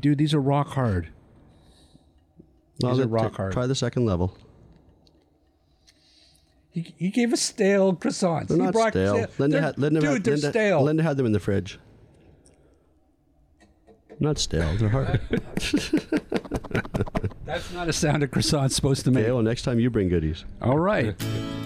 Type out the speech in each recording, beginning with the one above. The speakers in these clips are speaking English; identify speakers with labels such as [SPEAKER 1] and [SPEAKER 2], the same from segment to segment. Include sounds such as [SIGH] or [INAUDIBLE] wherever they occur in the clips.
[SPEAKER 1] dude, these are rock hard. These are rock hard.
[SPEAKER 2] Try the second level.
[SPEAKER 1] He, he gave us stale croissants.
[SPEAKER 2] They're
[SPEAKER 1] He
[SPEAKER 2] not
[SPEAKER 1] brought
[SPEAKER 2] stale.
[SPEAKER 1] stale-
[SPEAKER 2] Linda
[SPEAKER 1] they're-
[SPEAKER 2] had, Linda
[SPEAKER 1] dude,
[SPEAKER 2] had,
[SPEAKER 1] they're
[SPEAKER 2] Linda,
[SPEAKER 1] stale.
[SPEAKER 2] Linda had them in the fridge. Not stale. They're hard. [LAUGHS]
[SPEAKER 1] That's not a sound a croissant's supposed to make.
[SPEAKER 2] okay, well, next time you bring goodies.
[SPEAKER 1] All right. [LAUGHS]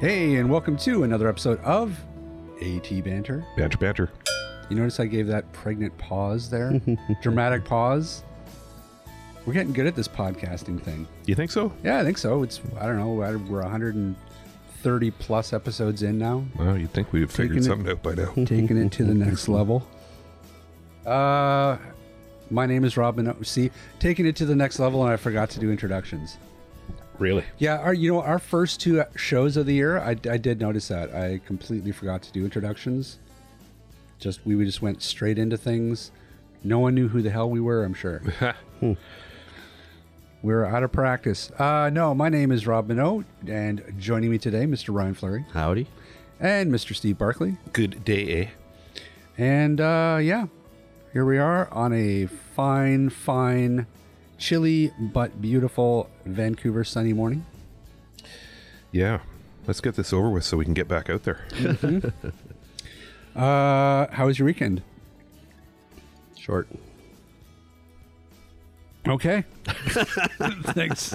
[SPEAKER 1] Hey, and welcome to another episode of AT Banter.
[SPEAKER 3] Banter, banter.
[SPEAKER 1] You notice I gave that pregnant pause there? [LAUGHS] Dramatic pause. We're getting good at this podcasting thing.
[SPEAKER 3] You think so?
[SPEAKER 1] Yeah, I think so. It's, I don't know, we're 130 plus episodes in now,
[SPEAKER 3] Well, you'd think we'd have figured
[SPEAKER 1] Taking it-
[SPEAKER 3] something out by now. [LAUGHS]
[SPEAKER 1] taking it to the next [LAUGHS] level. Uh, my name is Robin. See, taking it to the next level, and I forgot to do introductions.
[SPEAKER 3] Really?
[SPEAKER 1] Yeah, our you know our first two shows of the year, I, I did notice that I completely forgot to do introductions. Just we just went straight into things. No one knew who the hell we were. I'm sure we [LAUGHS] we're out of practice. Uh, no, my name is Rob Minot, and joining me today, Mr. Ryan Fleury
[SPEAKER 2] Howdy.
[SPEAKER 1] and Mr. Steve Barclay.
[SPEAKER 3] Good day, eh?
[SPEAKER 1] And uh, yeah, here we are on a fine, fine, chilly but beautiful Vancouver sunny morning.
[SPEAKER 3] Yeah. Let's get this over with so we can get back out there. [LAUGHS]
[SPEAKER 1] Uh, how was your weekend?
[SPEAKER 2] Short.
[SPEAKER 1] Okay. [LAUGHS] Thanks.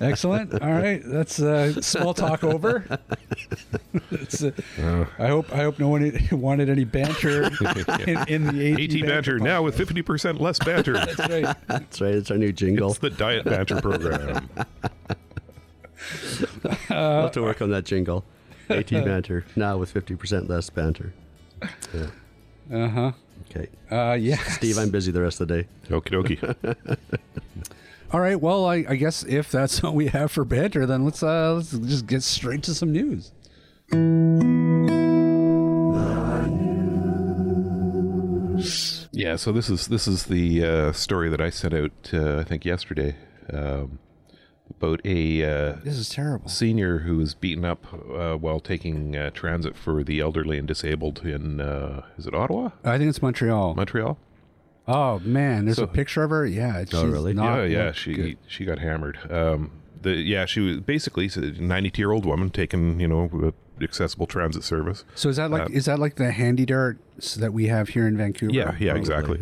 [SPEAKER 1] Excellent. All right. That's uh, small talk over. It's, uh, I hope I hope no one wanted any banter in, in the AT,
[SPEAKER 3] AT banter now with 50% less banter.
[SPEAKER 1] That's right.
[SPEAKER 2] That's right. It's our new jingle.
[SPEAKER 3] It's the diet banter program.
[SPEAKER 2] we'll have to work on that jingle. AT banter now with 50% less banter. Yeah.
[SPEAKER 1] Uh huh.
[SPEAKER 2] Okay.
[SPEAKER 1] Uh, yeah.
[SPEAKER 2] Steve, I'm busy the rest of the day.
[SPEAKER 3] Okie dokie. [LAUGHS]
[SPEAKER 1] All right. Well, I, I guess if that's [LAUGHS] what we have for banter, then let's uh, let's just get straight to some news.
[SPEAKER 3] Yeah, so this is this is the uh, story that I sent out, uh, I think, yesterday um, about a uh,
[SPEAKER 1] This is terrible.
[SPEAKER 3] senior who was beaten up uh, while taking uh, transit for the elderly and disabled in, uh, is it Ottawa?
[SPEAKER 1] I think it's Montreal.
[SPEAKER 3] Montreal?
[SPEAKER 1] Oh man, there's
[SPEAKER 3] So-
[SPEAKER 1] a picture of her. Yeah. She's
[SPEAKER 2] Oh, really?
[SPEAKER 1] Not,
[SPEAKER 3] yeah, yeah, she
[SPEAKER 1] good.
[SPEAKER 3] she got hammered. Um, the yeah, she was basically a 92 year old woman taking you know accessible transit service.
[SPEAKER 1] So is that like is that like the handy darts that we have here in Vancouver?
[SPEAKER 3] Uh, Yeah, yeah, exactly.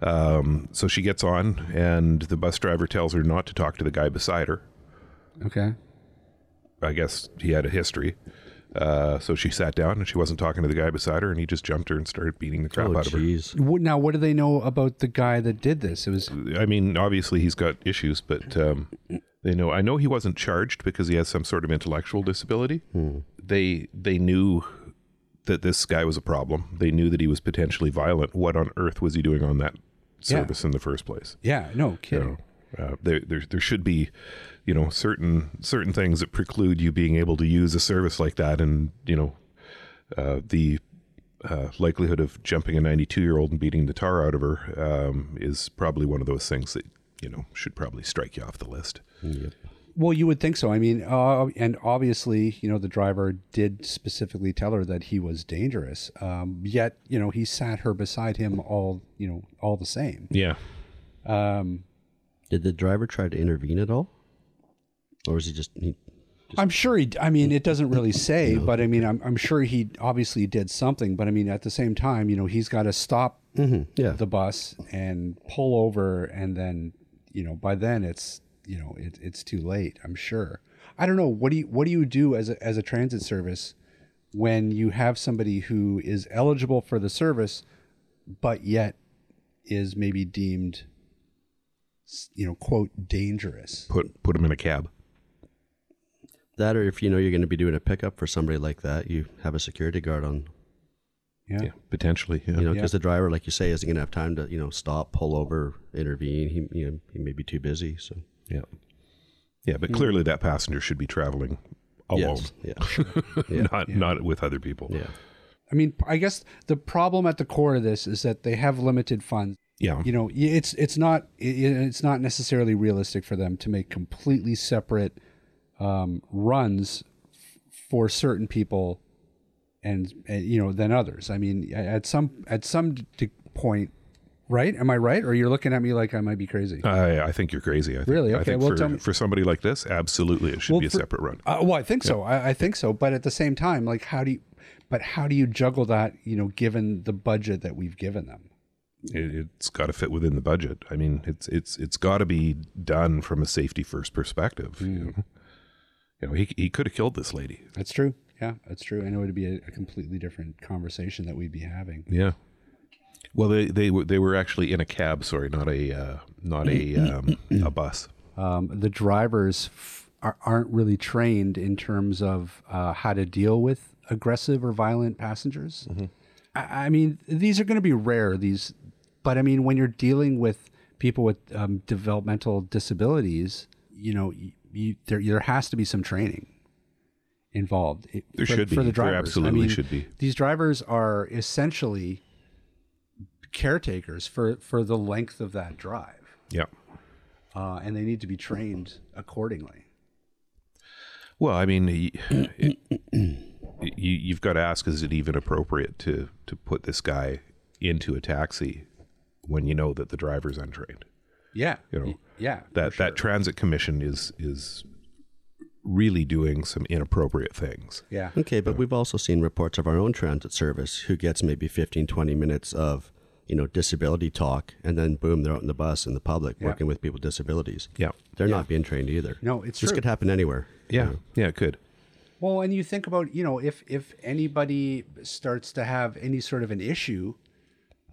[SPEAKER 3] Um, so she gets on, and the bus driver tells her not to talk to the guy beside her.
[SPEAKER 1] Okay.
[SPEAKER 3] I guess he had a history. Uh, so she sat down and she wasn't talking to the guy beside her, and he just jumped her and started beating the crap
[SPEAKER 2] Oh,
[SPEAKER 3] out of her.
[SPEAKER 2] jeez.
[SPEAKER 1] What, now, what do they know about the guy that did this? It was
[SPEAKER 3] I mean, obviously he's got issues, but um, they know. I know he wasn't charged because he has some sort of intellectual disability. They they knew that this guy was a problem. They knew that he was potentially violent. What on earth was he doing on that
[SPEAKER 1] Yeah.
[SPEAKER 3] service in the first place?
[SPEAKER 1] yeah, no
[SPEAKER 3] You
[SPEAKER 1] kidding.
[SPEAKER 3] know, uh, there, there there should be, you know, certain certain things that preclude you being able to use a service like that, and you know, uh, the uh, likelihood of jumping a 92 year old and beating the tar out of her um, is probably one of those things that you know should probably strike you off the list.
[SPEAKER 1] Well, you would think so. I mean, uh, and obviously, you know, the driver did specifically tell her that he was dangerous. Um, yet, you know, he sat her beside him all, you know, all the same.
[SPEAKER 3] Yeah,
[SPEAKER 1] Um,
[SPEAKER 2] Did the driver try to intervene at all? Or was he just. He,
[SPEAKER 1] I'm sure he. I mean, it doesn't really [LAUGHS] say, but I mean, I'm, I'm sure he obviously did something. But I mean, at the same time, you know, he's got to stop mm-hmm.
[SPEAKER 2] yeah.
[SPEAKER 1] the bus and pull over, and then, you know, by then it's, you know, it, it's too late. I'm sure. I don't know. What do you What do you do as a as a transit service when you have somebody who is eligible for the service, but yet is maybe deemed, you know, quote dangerous?
[SPEAKER 3] put put him in a cab.
[SPEAKER 2] That, or if you know you're going to be doing a pickup for somebody like that, you have a security guard on.
[SPEAKER 1] Yeah.
[SPEAKER 3] Yeah, potentially. Yeah.
[SPEAKER 2] You know,
[SPEAKER 1] Yeah.
[SPEAKER 2] because the driver, like you say, isn't going to have time to you know stop, pull over, intervene. He you know he may be too busy. So
[SPEAKER 3] yeah. Yeah, but clearly that passenger should be traveling alone,
[SPEAKER 2] yes, yeah, [LAUGHS] yeah,
[SPEAKER 3] not not with other people.
[SPEAKER 2] yeah.
[SPEAKER 1] I mean, I guess the problem at the core of this is that they have limited funds.
[SPEAKER 3] Yeah.
[SPEAKER 1] You know, it's it's not i- i- it's not necessarily realistic for them to make completely separate um, runs for certain people, and, and you know than others. I mean, at some at some d- point, right? Am I right? Or you're looking at me like I might be crazy?
[SPEAKER 3] I, I think you're crazy. I think,
[SPEAKER 1] Really?
[SPEAKER 3] I
[SPEAKER 1] Okay,
[SPEAKER 3] think
[SPEAKER 1] well,
[SPEAKER 3] for,
[SPEAKER 1] me-
[SPEAKER 3] for somebody like this, absolutely, it should
[SPEAKER 1] Well,
[SPEAKER 3] be a
[SPEAKER 1] for-
[SPEAKER 3] separate run.
[SPEAKER 1] Uh, well, I think so. I, I think so. But at the same time, like, how do you? But how do you juggle that? You know, given the budget that we've given them.
[SPEAKER 3] It, it's got to fit within the budget. I mean, it's it's it's got to be done from a safety first perspective. You know, you know he he could have killed this lady.
[SPEAKER 1] That's true. Yeah, that's true. And it would be a, a completely different conversation that we'd be having.
[SPEAKER 3] Yeah. Well, they they were they were actually in a cab. Sorry, not a uh, not a um, [CLEARS THROAT] a bus.
[SPEAKER 1] Um, the drivers f- are, aren't really trained in terms of uh, how to deal with aggressive or violent passengers. I, I mean, these are going to be rare. These, but I mean, when you're dealing with people with um, developmental disabilities, you know, you, there there has to be some training involved. It-
[SPEAKER 3] There
[SPEAKER 1] for,
[SPEAKER 3] should
[SPEAKER 1] for
[SPEAKER 3] be.
[SPEAKER 1] the
[SPEAKER 3] There
[SPEAKER 1] drivers. I
[SPEAKER 3] absolutely
[SPEAKER 1] mean,
[SPEAKER 3] should be.
[SPEAKER 1] These drivers are essentially caretakers for for the length of that drive,
[SPEAKER 3] Yeah.
[SPEAKER 1] uh, and they need to be trained accordingly.
[SPEAKER 3] Well, I mean, it, you, you've got to ask: Is it even appropriate to to put this guy into a taxi when you know that the driver's untrained?
[SPEAKER 1] Yeah,
[SPEAKER 3] You know,
[SPEAKER 1] yeah.
[SPEAKER 3] That
[SPEAKER 1] for
[SPEAKER 3] that transit commission is is really doing some inappropriate things.
[SPEAKER 1] yeah.
[SPEAKER 2] Okay, but we've also seen reports of our own transit service who gets maybe 15, 20 minutes of, you know, disability talk, and then boom, they're out in the bus in the public
[SPEAKER 1] Yeah.
[SPEAKER 2] working with people with disabilities.
[SPEAKER 3] Yeah.
[SPEAKER 2] They're not being trained either.
[SPEAKER 1] No, it's
[SPEAKER 2] This
[SPEAKER 1] true.
[SPEAKER 2] could happen anywhere.
[SPEAKER 3] Yeah, yeah, it could.
[SPEAKER 1] Well, and you think about you know if if anybody starts to have any sort of an issue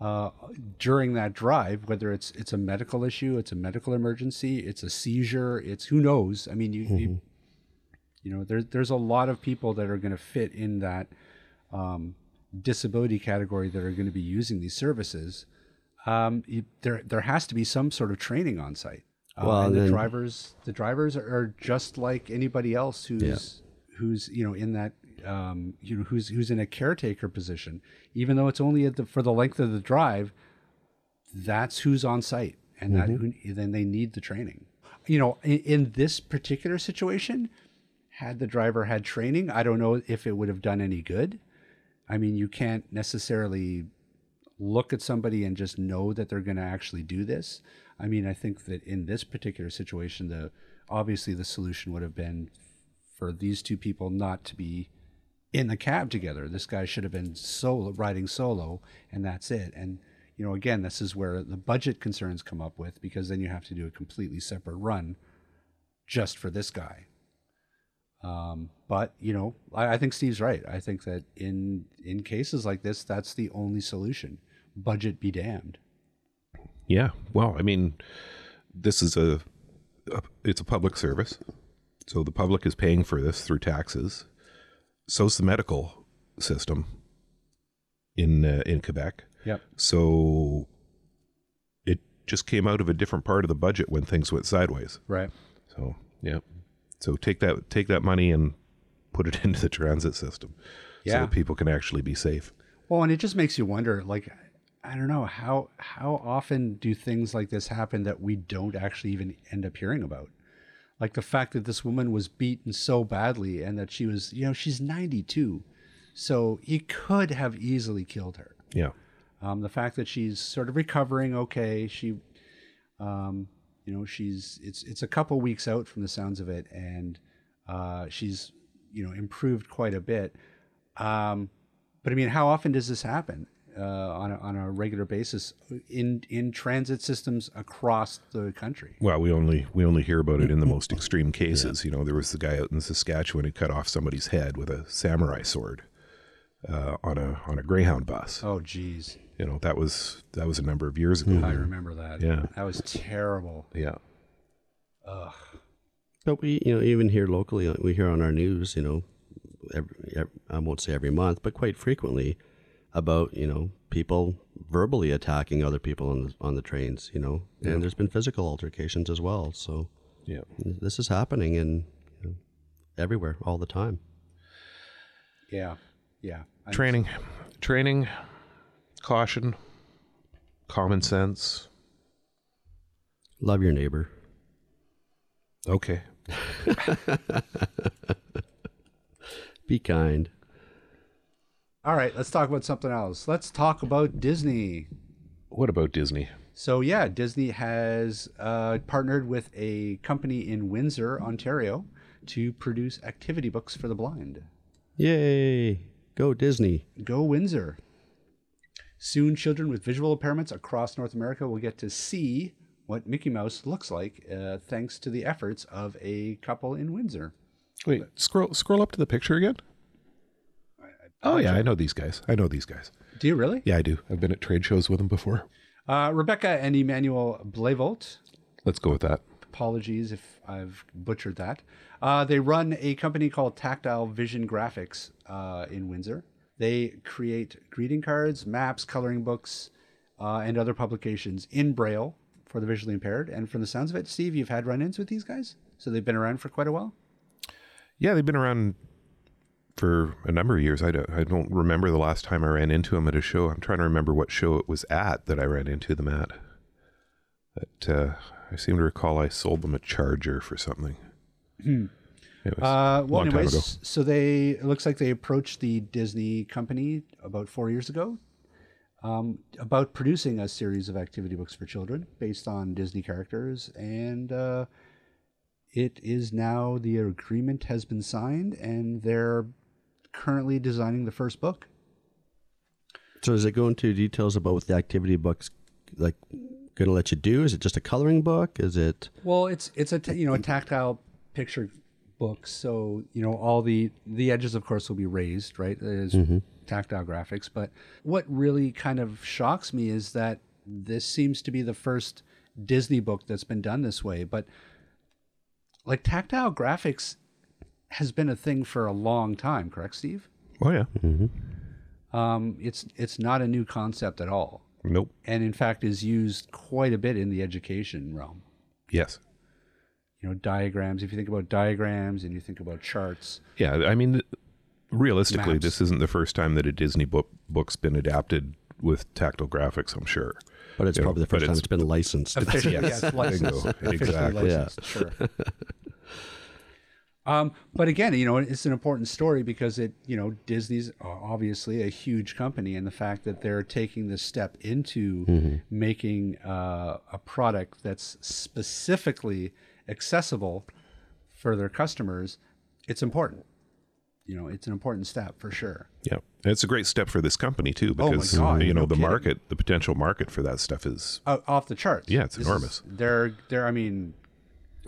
[SPEAKER 1] uh, during that drive, whether it's it's a medical issue, it's a medical emergency, it's a seizure, it's who knows. I mean, you you, you know there's there's a lot of people that are going to fit in that um, disability category that are going to be using these services. Um, you, there there has to be some sort of training on site. Uh,
[SPEAKER 2] Well,
[SPEAKER 1] and the drivers the drivers are just like anybody else who's who's you know in that um, you know who's who's in a caretaker position even though it's only at the, for the length of the drive that's who's on site and that who, then they need the training. You know in, in this particular situation had the driver had training i don't know if it would have done any good. I mean you can't necessarily look at somebody and just know that they're going to actually do this. I mean, I think that in this particular situation, the obviously the solution would have been for these two people not to be in the cab together. This guy should have been solo riding solo, and that's it. And you know, again, this is where the budget concerns come up with because then you have to do a completely separate run just for this guy. Um, but you know, I, I think Steve's right. I think that in in cases like this, that's the only solution. Budget be damned.
[SPEAKER 3] Yeah. Well, I mean, this is a, a it's a public service, so the public is paying for this through taxes. So's the medical system in uh, in Quebec.
[SPEAKER 1] Yep.
[SPEAKER 3] So it just came out of a different part of the budget when things went sideways.
[SPEAKER 1] Right.
[SPEAKER 3] So yeah. So take that take that money and put it [LAUGHS] into the transit system, so that people can actually be safe.
[SPEAKER 1] Well, and it just makes you wonder, like, I don't know how how often do things like this happen that we don't actually even end up hearing about? Like the fact that this woman was beaten so badly and that she was, you know, she's 92. So he could have easily killed her.
[SPEAKER 3] Yeah.
[SPEAKER 1] Um, the fact that she's sort of recovering okay, she, um, you know, she's it's it's a couple weeks out from the sounds of it, and uh, she's you know improved quite a bit. Um, but I mean, how often does this happen uh, on a, on a regular basis in in transit systems across the country?
[SPEAKER 3] Well, we only we only hear about it in the [LAUGHS] most extreme cases. You know, there was the guy out in Saskatchewan who cut off somebody's head with a samurai sword uh, on a on a Greyhound bus.
[SPEAKER 1] Oh, geez,
[SPEAKER 3] You know, that was that was a number of years ago.
[SPEAKER 1] I remember that.
[SPEAKER 3] Yeah.
[SPEAKER 1] that was terrible.
[SPEAKER 3] Yeah. Ugh.
[SPEAKER 2] But we, you know, even here locally, uh, we hear on our news, you know, every, ev I won't say every month, but quite frequently about you know people verbally attacking other people on the on the trains. You know, and there's been physical altercations as well. So
[SPEAKER 3] Yeah.
[SPEAKER 2] this is happening in you know, everywhere all the time.
[SPEAKER 1] Yeah. Yeah. I-
[SPEAKER 3] Training, training, caution, common sense.
[SPEAKER 2] Love your neighbor.
[SPEAKER 3] Okay. [LAUGHS]
[SPEAKER 2] Be kind.
[SPEAKER 1] All right, let's talk about something else. Let's talk about Disney.
[SPEAKER 3] What about Disney?
[SPEAKER 1] So yeah, Disney has uh, partnered with a company in Windsor, Ontario, to produce activity books for the blind.
[SPEAKER 2] Yay! Go Disney.
[SPEAKER 1] Go Windsor. Soon, children with visual impairments across North America will get to see what Mickey Mouse looks like, uh, thanks to the efforts of a couple in Windsor.
[SPEAKER 3] Wait, scroll scroll up to the picture again. Oh yeah, I know these guys. I know these guys.
[SPEAKER 1] Do you really?
[SPEAKER 3] Yeah, I do. I've been at trade shows with them before.
[SPEAKER 1] Uh, Rebecca and Emmanuel Blavolt
[SPEAKER 3] Let's go with that.
[SPEAKER 1] apologies if I've butchered that. Uh, they run a company called Tactile Vision Graphics uh, in Windsor. They create greeting cards, maps, coloring books, uh, and other publications in Braille for the visually impaired. And from the sounds of it, Steve, you've had run ins with these guys? So they've been around for quite a while?
[SPEAKER 3] Yeah, they've been around for a number of years. I don't, I don't remember the last time I ran into him at a show. I'm trying to remember what show it was at that I ran into them at. But uh, I seem to recall I sold them a charger for something. Was
[SPEAKER 1] Uh, well,
[SPEAKER 3] long time ago.
[SPEAKER 1] anyways, so they it looks like they approached the Disney company about four years ago um, about producing a series of activity books for children based on Disney characters, and uh, it is now the agreement has been signed, and they're currently designing the first book.
[SPEAKER 2] So does it go into details about what the activity book's like going to let you do? Is it just a coloring book? Is it
[SPEAKER 1] Well, it's it's a you know a tactile picture book, so you know all the the edges, of course, will be raised, right? There's mm-hmm. tactile graphics, but what really kind of shocks me is that this seems to be the first Disney book that's been done this way. But like tactile graphics has been a thing for a long time, correct, Steve?
[SPEAKER 3] Oh yeah.
[SPEAKER 1] Um, it's it's not a new concept at all,
[SPEAKER 3] Nope.
[SPEAKER 1] and in fact is used quite a bit in the education realm.
[SPEAKER 3] Yes.
[SPEAKER 1] you know diagrams if you think about diagrams and you think about charts
[SPEAKER 3] Yeah. I mean, realistically,
[SPEAKER 1] Maps.
[SPEAKER 3] this isn't the first time that a Disney book book's been adapted with tactile graphics. I'm sure.
[SPEAKER 2] but it's
[SPEAKER 3] Yeah,
[SPEAKER 2] probably the first time
[SPEAKER 3] it's-
[SPEAKER 2] it's been licensed.
[SPEAKER 1] officially
[SPEAKER 3] Yes.
[SPEAKER 1] yes, licensed,
[SPEAKER 3] Bingo. Exactly.
[SPEAKER 1] licensed, sure um, but again you know it's an important story because it you know disney's uh, obviously a huge company and the fact that they're taking this step into making uh, a product that's specifically accessible for their customers it's important. You know it's an important step for sure.
[SPEAKER 3] Yeah, and it's a great step for this company too,
[SPEAKER 1] Oh
[SPEAKER 3] because
[SPEAKER 1] God,
[SPEAKER 3] you know
[SPEAKER 1] no
[SPEAKER 3] the
[SPEAKER 1] kidding.
[SPEAKER 3] market, the potential market for that stuff is
[SPEAKER 1] O- off the charts.
[SPEAKER 3] Yeah, it's
[SPEAKER 1] This is-
[SPEAKER 3] enormous.
[SPEAKER 1] they're they're i mean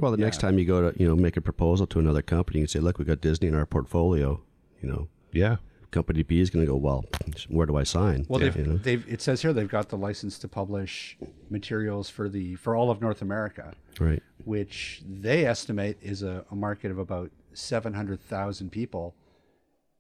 [SPEAKER 2] well, the next time you go to you know make a proposal to another company and say, "Look, we've got Disney in our portfolio," you know,
[SPEAKER 3] yeah,
[SPEAKER 2] company B is going to go, "Well, where do I sign?"
[SPEAKER 1] Well,
[SPEAKER 2] You
[SPEAKER 1] they've,
[SPEAKER 2] know?
[SPEAKER 1] they've it says here they've got the license to publish materials for the for all of North America,
[SPEAKER 2] right.
[SPEAKER 1] which they estimate is a, a market of about seven hundred thousand people,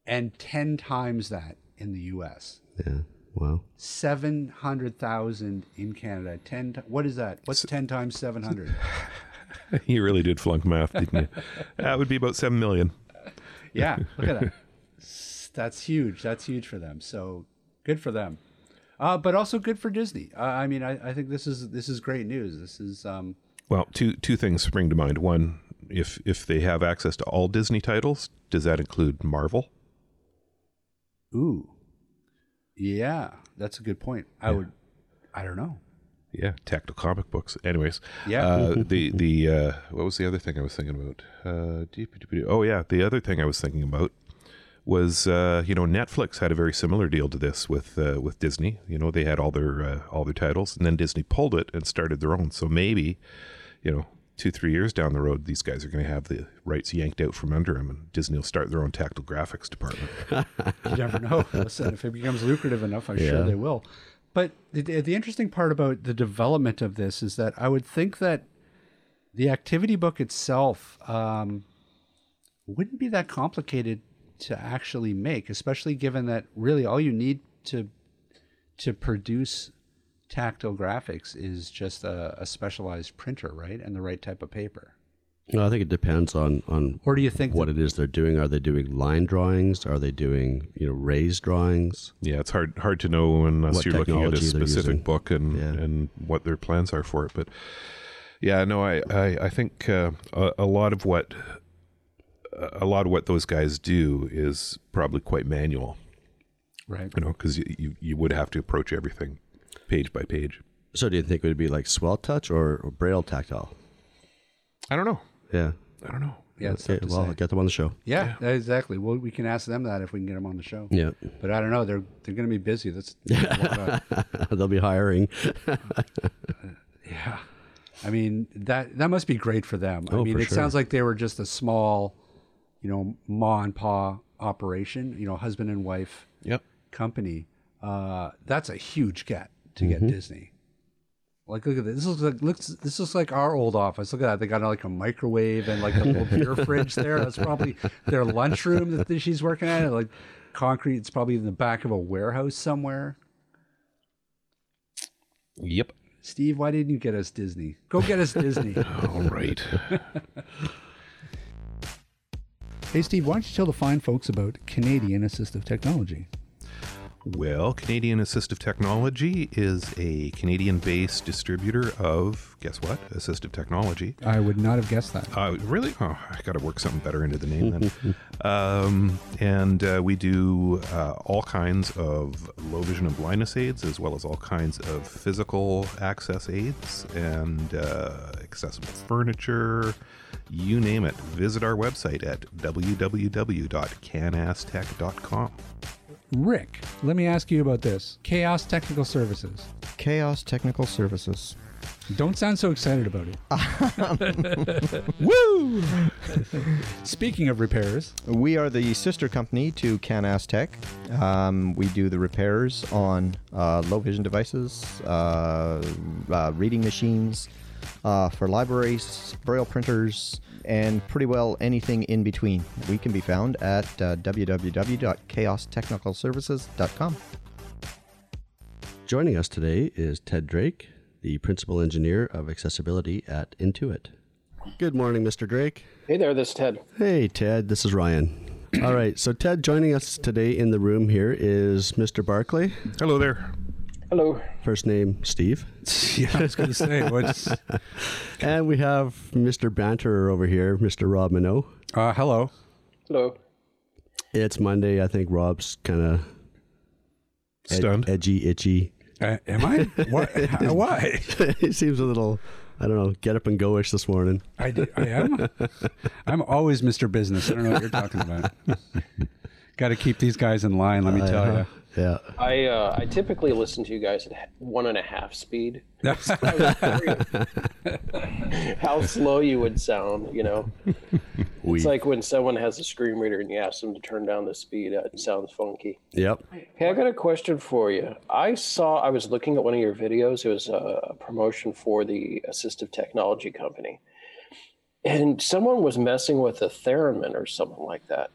[SPEAKER 1] and ten times that in the U.S.
[SPEAKER 2] Yeah. Wow.
[SPEAKER 1] Seven hundred thousand in Canada. Ten. What is that? What's ten times seven hundred? [LAUGHS] [LAUGHS]
[SPEAKER 3] you really did flunk math, didn't you? [LAUGHS] that would be about seven million.
[SPEAKER 1] yeah, look at [LAUGHS] that. That's huge. That's huge for them. So good for them. Uh, but also good for Disney. Uh, I mean, I, I think this is this is great news. This is um,
[SPEAKER 3] Well, two two things spring to mind. One, if if they have access to all Disney titles, does that include Marvel?
[SPEAKER 1] Ooh. Yeah, that's a good point. I would I don't know.
[SPEAKER 3] Yeah, tactile comic books. Anyways,
[SPEAKER 1] Yeah.
[SPEAKER 3] Uh, [LAUGHS] the the uh, what was the other thing I was thinking about? Uh, oh yeah, the other thing I was thinking about was uh, you know Netflix had a very similar deal to this with uh, with Disney. You know they had all their uh, all their titles, and then Disney pulled it and started their own. So maybe you know two three years down the road, these guys are going to have the rights yanked out from under them, and Disney will start their own tactile graphics department. [LAUGHS]
[SPEAKER 1] You never know. Listen, if it becomes lucrative enough, I'm sure they will. But the, the interesting part about the development of this is that I would think that the activity book itself um, wouldn't be that complicated to actually make, especially given that really all you need to to produce tactile graphics is just a, a specialized printer, right, and the right type of paper.
[SPEAKER 2] Well, I think it depends on on
[SPEAKER 1] Or do you think
[SPEAKER 2] what
[SPEAKER 1] that-
[SPEAKER 2] it is they're doing. Are they doing line drawings? Are they doing you know raised drawings?
[SPEAKER 3] Yeah, it's hard hard to know unless
[SPEAKER 2] What
[SPEAKER 3] you're looking at a specific book and
[SPEAKER 2] Yeah.
[SPEAKER 3] and what their plans are for it. But yeah, no, I I, I think uh, a, a lot of what a lot of what those guys do is probably quite manual.
[SPEAKER 1] right?
[SPEAKER 3] You know, because you, you you would have to approach everything page by page.
[SPEAKER 2] So do you think it would be like Swell Touch or, or Braille Tactile?
[SPEAKER 3] I don't know.
[SPEAKER 2] Yeah.
[SPEAKER 3] I don't know.
[SPEAKER 1] Yeah, it's
[SPEAKER 2] Okay,
[SPEAKER 1] tough to
[SPEAKER 2] well,
[SPEAKER 1] say.
[SPEAKER 2] get them on the show.
[SPEAKER 1] yeah, exactly. Well, we can ask them that if we can get them on the show.
[SPEAKER 2] Yeah.
[SPEAKER 1] But I don't know. They're they're going to be busy. That's [LAUGHS] of-
[SPEAKER 2] They'll be hiring. [LAUGHS]
[SPEAKER 1] Yeah. I mean, that that must be great for them. I
[SPEAKER 2] Oh,
[SPEAKER 1] mean,
[SPEAKER 2] for
[SPEAKER 1] it
[SPEAKER 2] sure.
[SPEAKER 1] sounds like they were just a small, you know, ma and pa operation, you know, husband and wife
[SPEAKER 3] Yep.
[SPEAKER 1] company. Uh, that's a huge get to
[SPEAKER 2] Mm-hmm.
[SPEAKER 1] get Disney. Like, look at this. This looks like looks. This looks like our old office. Look at that. They got like a microwave and like a little [LAUGHS] beer fridge there. That's probably their lunchroom that she's working at. Like concrete. It's probably in the back of a warehouse somewhere.
[SPEAKER 3] Yep.
[SPEAKER 1] Steve, why didn't you get us Disney? Go get us Disney. [LAUGHS]
[SPEAKER 3] All right. [LAUGHS]
[SPEAKER 1] Hey, Steve, why don't you tell the fine folks about Canadian assistive technology?
[SPEAKER 3] Well, Canadian Assistive Technology is a Canadian based distributor of, guess what? Assistive technology.
[SPEAKER 1] I would not have guessed that.
[SPEAKER 3] Uh, really? Oh, I got to work something better into the name then. [LAUGHS] um, and uh, we do uh, all kinds of low vision and blindness aids, as well as all kinds of physical access aids and uh, accessible furniture. You name it. Visit our website at www.canastech.com.
[SPEAKER 1] Rick, let me ask you about this. Chaos Technical Services.
[SPEAKER 4] Chaos Technical Services.
[SPEAKER 1] Don't sound so excited about it. [LAUGHS] Woo! Speaking of repairs,
[SPEAKER 4] We are the sister company to Canas Tech. Um, we do the repairs on uh, low vision devices, uh, uh, reading machines, uh, for libraries, braille printers, and pretty well anything in between. We can be found at uh, www.chaostechnicalservices.com.
[SPEAKER 2] Joining us today is Ted Drake, the principal engineer of accessibility at Intuit. Good morning, Mr. Drake.
[SPEAKER 5] Hey there, this is Ted.
[SPEAKER 2] Hey, Ted. This is Ryan. All right. So, Ted, joining us today in the room here is Mr. Barclay.
[SPEAKER 3] Hello there.
[SPEAKER 5] Hello.
[SPEAKER 2] First name Steve. [LAUGHS]
[SPEAKER 1] yeah, I was going to say, what's, [LAUGHS]
[SPEAKER 2] And we have Mr. Banter over here, Mr. Rob Minot.
[SPEAKER 1] uh, hello.
[SPEAKER 5] Hello.
[SPEAKER 2] It's Monday. I think Rob's kind of
[SPEAKER 3] Stunned.
[SPEAKER 2] edgy, itchy.
[SPEAKER 1] Uh, am I? What? [LAUGHS] Why?
[SPEAKER 2] he seems a little, I don't know, get up and go ish this morning.
[SPEAKER 1] I, did, I am. I'm always Mr. Business. I don't know what you're talking about. Got to keep these guys in line. Let me tell you.
[SPEAKER 2] Yeah.
[SPEAKER 5] I uh, I typically listen to you guys at one and a half speed. [LAUGHS] [LAUGHS] [LAUGHS] How slow you would sound, you know?
[SPEAKER 2] We,
[SPEAKER 5] It's like when someone has a screen reader and you ask them to turn down the speed, uh, it sounds funky.
[SPEAKER 2] yep.
[SPEAKER 5] Hey, I got a question for you. I saw, I was looking at one of your videos. It was a promotion for the assistive technology company. And someone was messing with a theremin or something like that.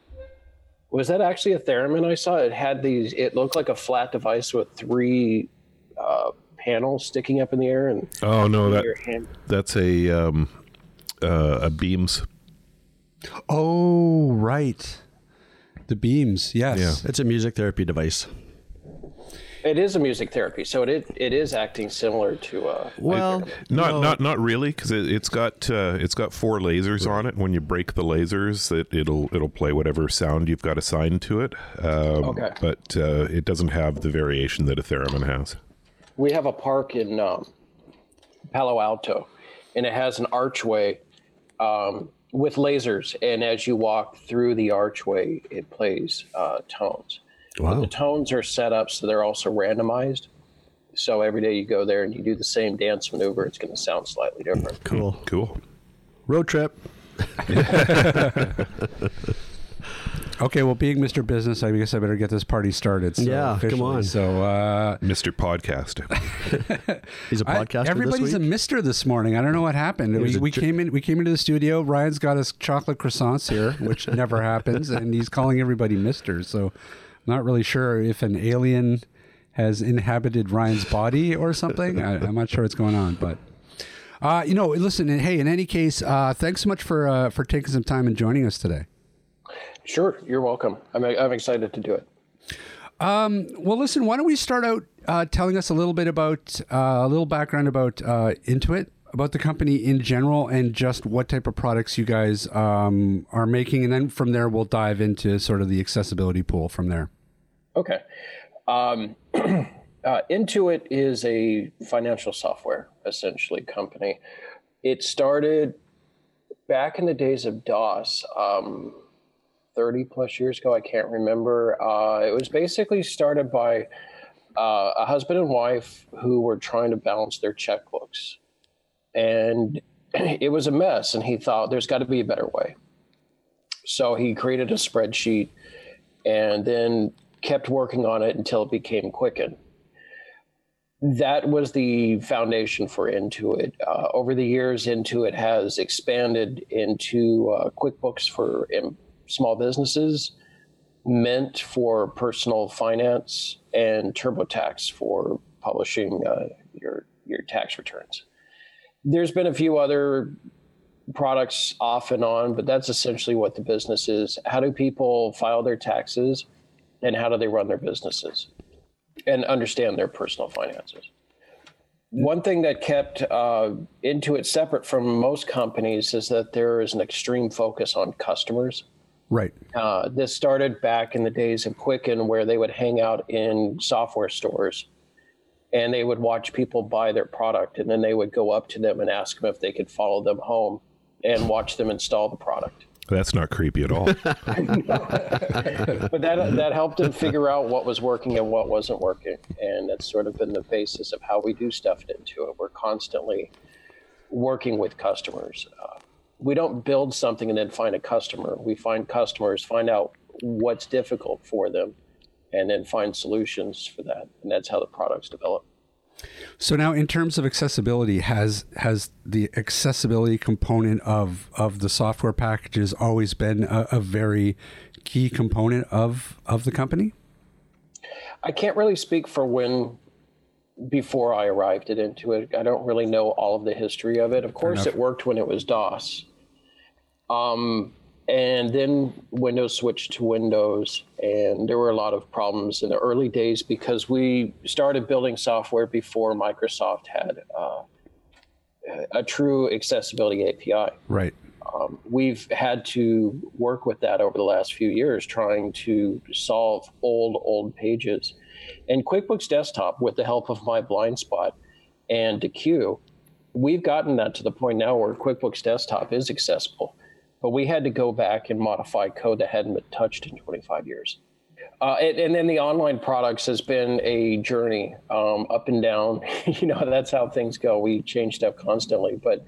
[SPEAKER 5] Was that actually a theremin I saw? It had these, it looked like a flat device with three uh, panels sticking up in the air and
[SPEAKER 3] Oh, no, that that's a, um, uh, a Beamz.
[SPEAKER 1] oh, right. The Beamz. Yes.
[SPEAKER 3] Yeah.
[SPEAKER 2] It's a music therapy device.
[SPEAKER 5] It is a music therapy, so it it is acting similar to. Uh,
[SPEAKER 2] Well,
[SPEAKER 3] Not
[SPEAKER 2] no.
[SPEAKER 3] not not really, because it, it's got uh, it's got four lasers on it. When you break the lasers, it, it'll it'll play whatever sound you've got assigned to it. Um,
[SPEAKER 5] Okay.
[SPEAKER 3] But uh, it doesn't have the variation that a theremin has.
[SPEAKER 5] we have a park in um, Palo Alto, and it has an archway um, with lasers. And as you walk through the archway, it plays uh, tones.
[SPEAKER 2] Wow.
[SPEAKER 5] The tones are set up so they're also randomized. So every day you go there and you do the same dance maneuver, it's going to sound slightly different.
[SPEAKER 2] Cool.
[SPEAKER 3] Cool.
[SPEAKER 2] Road trip. [LAUGHS]
[SPEAKER 1] Okay, well, being Mr. Business, I guess I better get this party started. So
[SPEAKER 2] Yeah, come on.
[SPEAKER 1] So, uh,
[SPEAKER 3] Mr. Podcast. [LAUGHS]
[SPEAKER 2] He's a podcaster
[SPEAKER 1] everybody's
[SPEAKER 2] this
[SPEAKER 1] a. Mister this morning. I don't know what happened. We, we
[SPEAKER 2] jer-
[SPEAKER 1] came in. We came into the studio. Ryan's got his chocolate croissants here, which [LAUGHS] never happens, and he's calling everybody Mister. So, not really sure if an alien has inhabited Ryan's body or something. I, I'm not sure what's going on, but. Uh, you know, listen. and Hey, in any case, uh, thanks so much for uh, for taking some time and joining us today.
[SPEAKER 5] Sure, you're welcome. I'm, I'm excited to do it.
[SPEAKER 1] Well, listen, why don't we start out uh, telling us a little bit about uh, a little background about uh, Intuit, about the company in general, and just what type of products you guys um, are making, and then from there we'll dive into sort of the accessibility pool from there.
[SPEAKER 5] Okay. Um, [CLEARS THROAT] uh, Intuit is a financial software, essentially, company. It started back in the days of DOS, um, 30 plus years ago. I can't remember. Uh, it was basically started by uh, a husband and wife who were trying to balance their checkbooks. And [CLEARS THROAT] it was a mess. And he thought there's got to be a better way. So he created a spreadsheet and then kept working on it until it became Quicken. That was the foundation for Intuit. Uh, over the years, Intuit has expanded into uh, QuickBooks for um, small businesses, Mint for personal finance, and TurboTax for publishing uh, your your tax returns. There's been a few other products off and on, but that's essentially what the business is. How do people file their taxes and how do they run their businesses and understand their personal finances? One thing that kept uh, Intuit separate from most companies is that there is an extreme focus on customers.
[SPEAKER 1] Right.
[SPEAKER 5] Uh, this started back in the days of Quicken, where they would hang out in software stores and they would watch people buy their product, and then they would go up to them and ask them if they could follow them home and watch them install the product.
[SPEAKER 3] That's not creepy at all. [LAUGHS] [LAUGHS]
[SPEAKER 5] But that that helped them figure out what was working and what wasn't working, and that's sort of been the basis of how we do stuff Intuit. We're constantly working with customers. Uh, we don't build something and then find a customer. We find customers, find out what's difficult for them, and then find solutions for that. And that's how the products develop.
[SPEAKER 1] So now, in terms of accessibility, has has the accessibility component of of the software packages always been a, a very key component of of the company?
[SPEAKER 5] I can't really speak for when before I arrived at Intuit. I don't really know all of the history of it. Of course, it worked when it was DOS. Um, and then Windows switched to Windows, and there were a lot of problems in the early days because we started building software before Microsoft had uh, a true accessibility API
[SPEAKER 1] Right.
[SPEAKER 5] we've had to work with that over the last few years trying to solve old old pages. And quickbooks desktop with the help of my blind spot and deque we've gotten that to the point now where quickbooks desktop is accessible but we had to go back and modify code that hadn't been touched in 25 years uh, and, and then the online products has been a journey um, up and down [LAUGHS] you know that's how things go we change stuff constantly but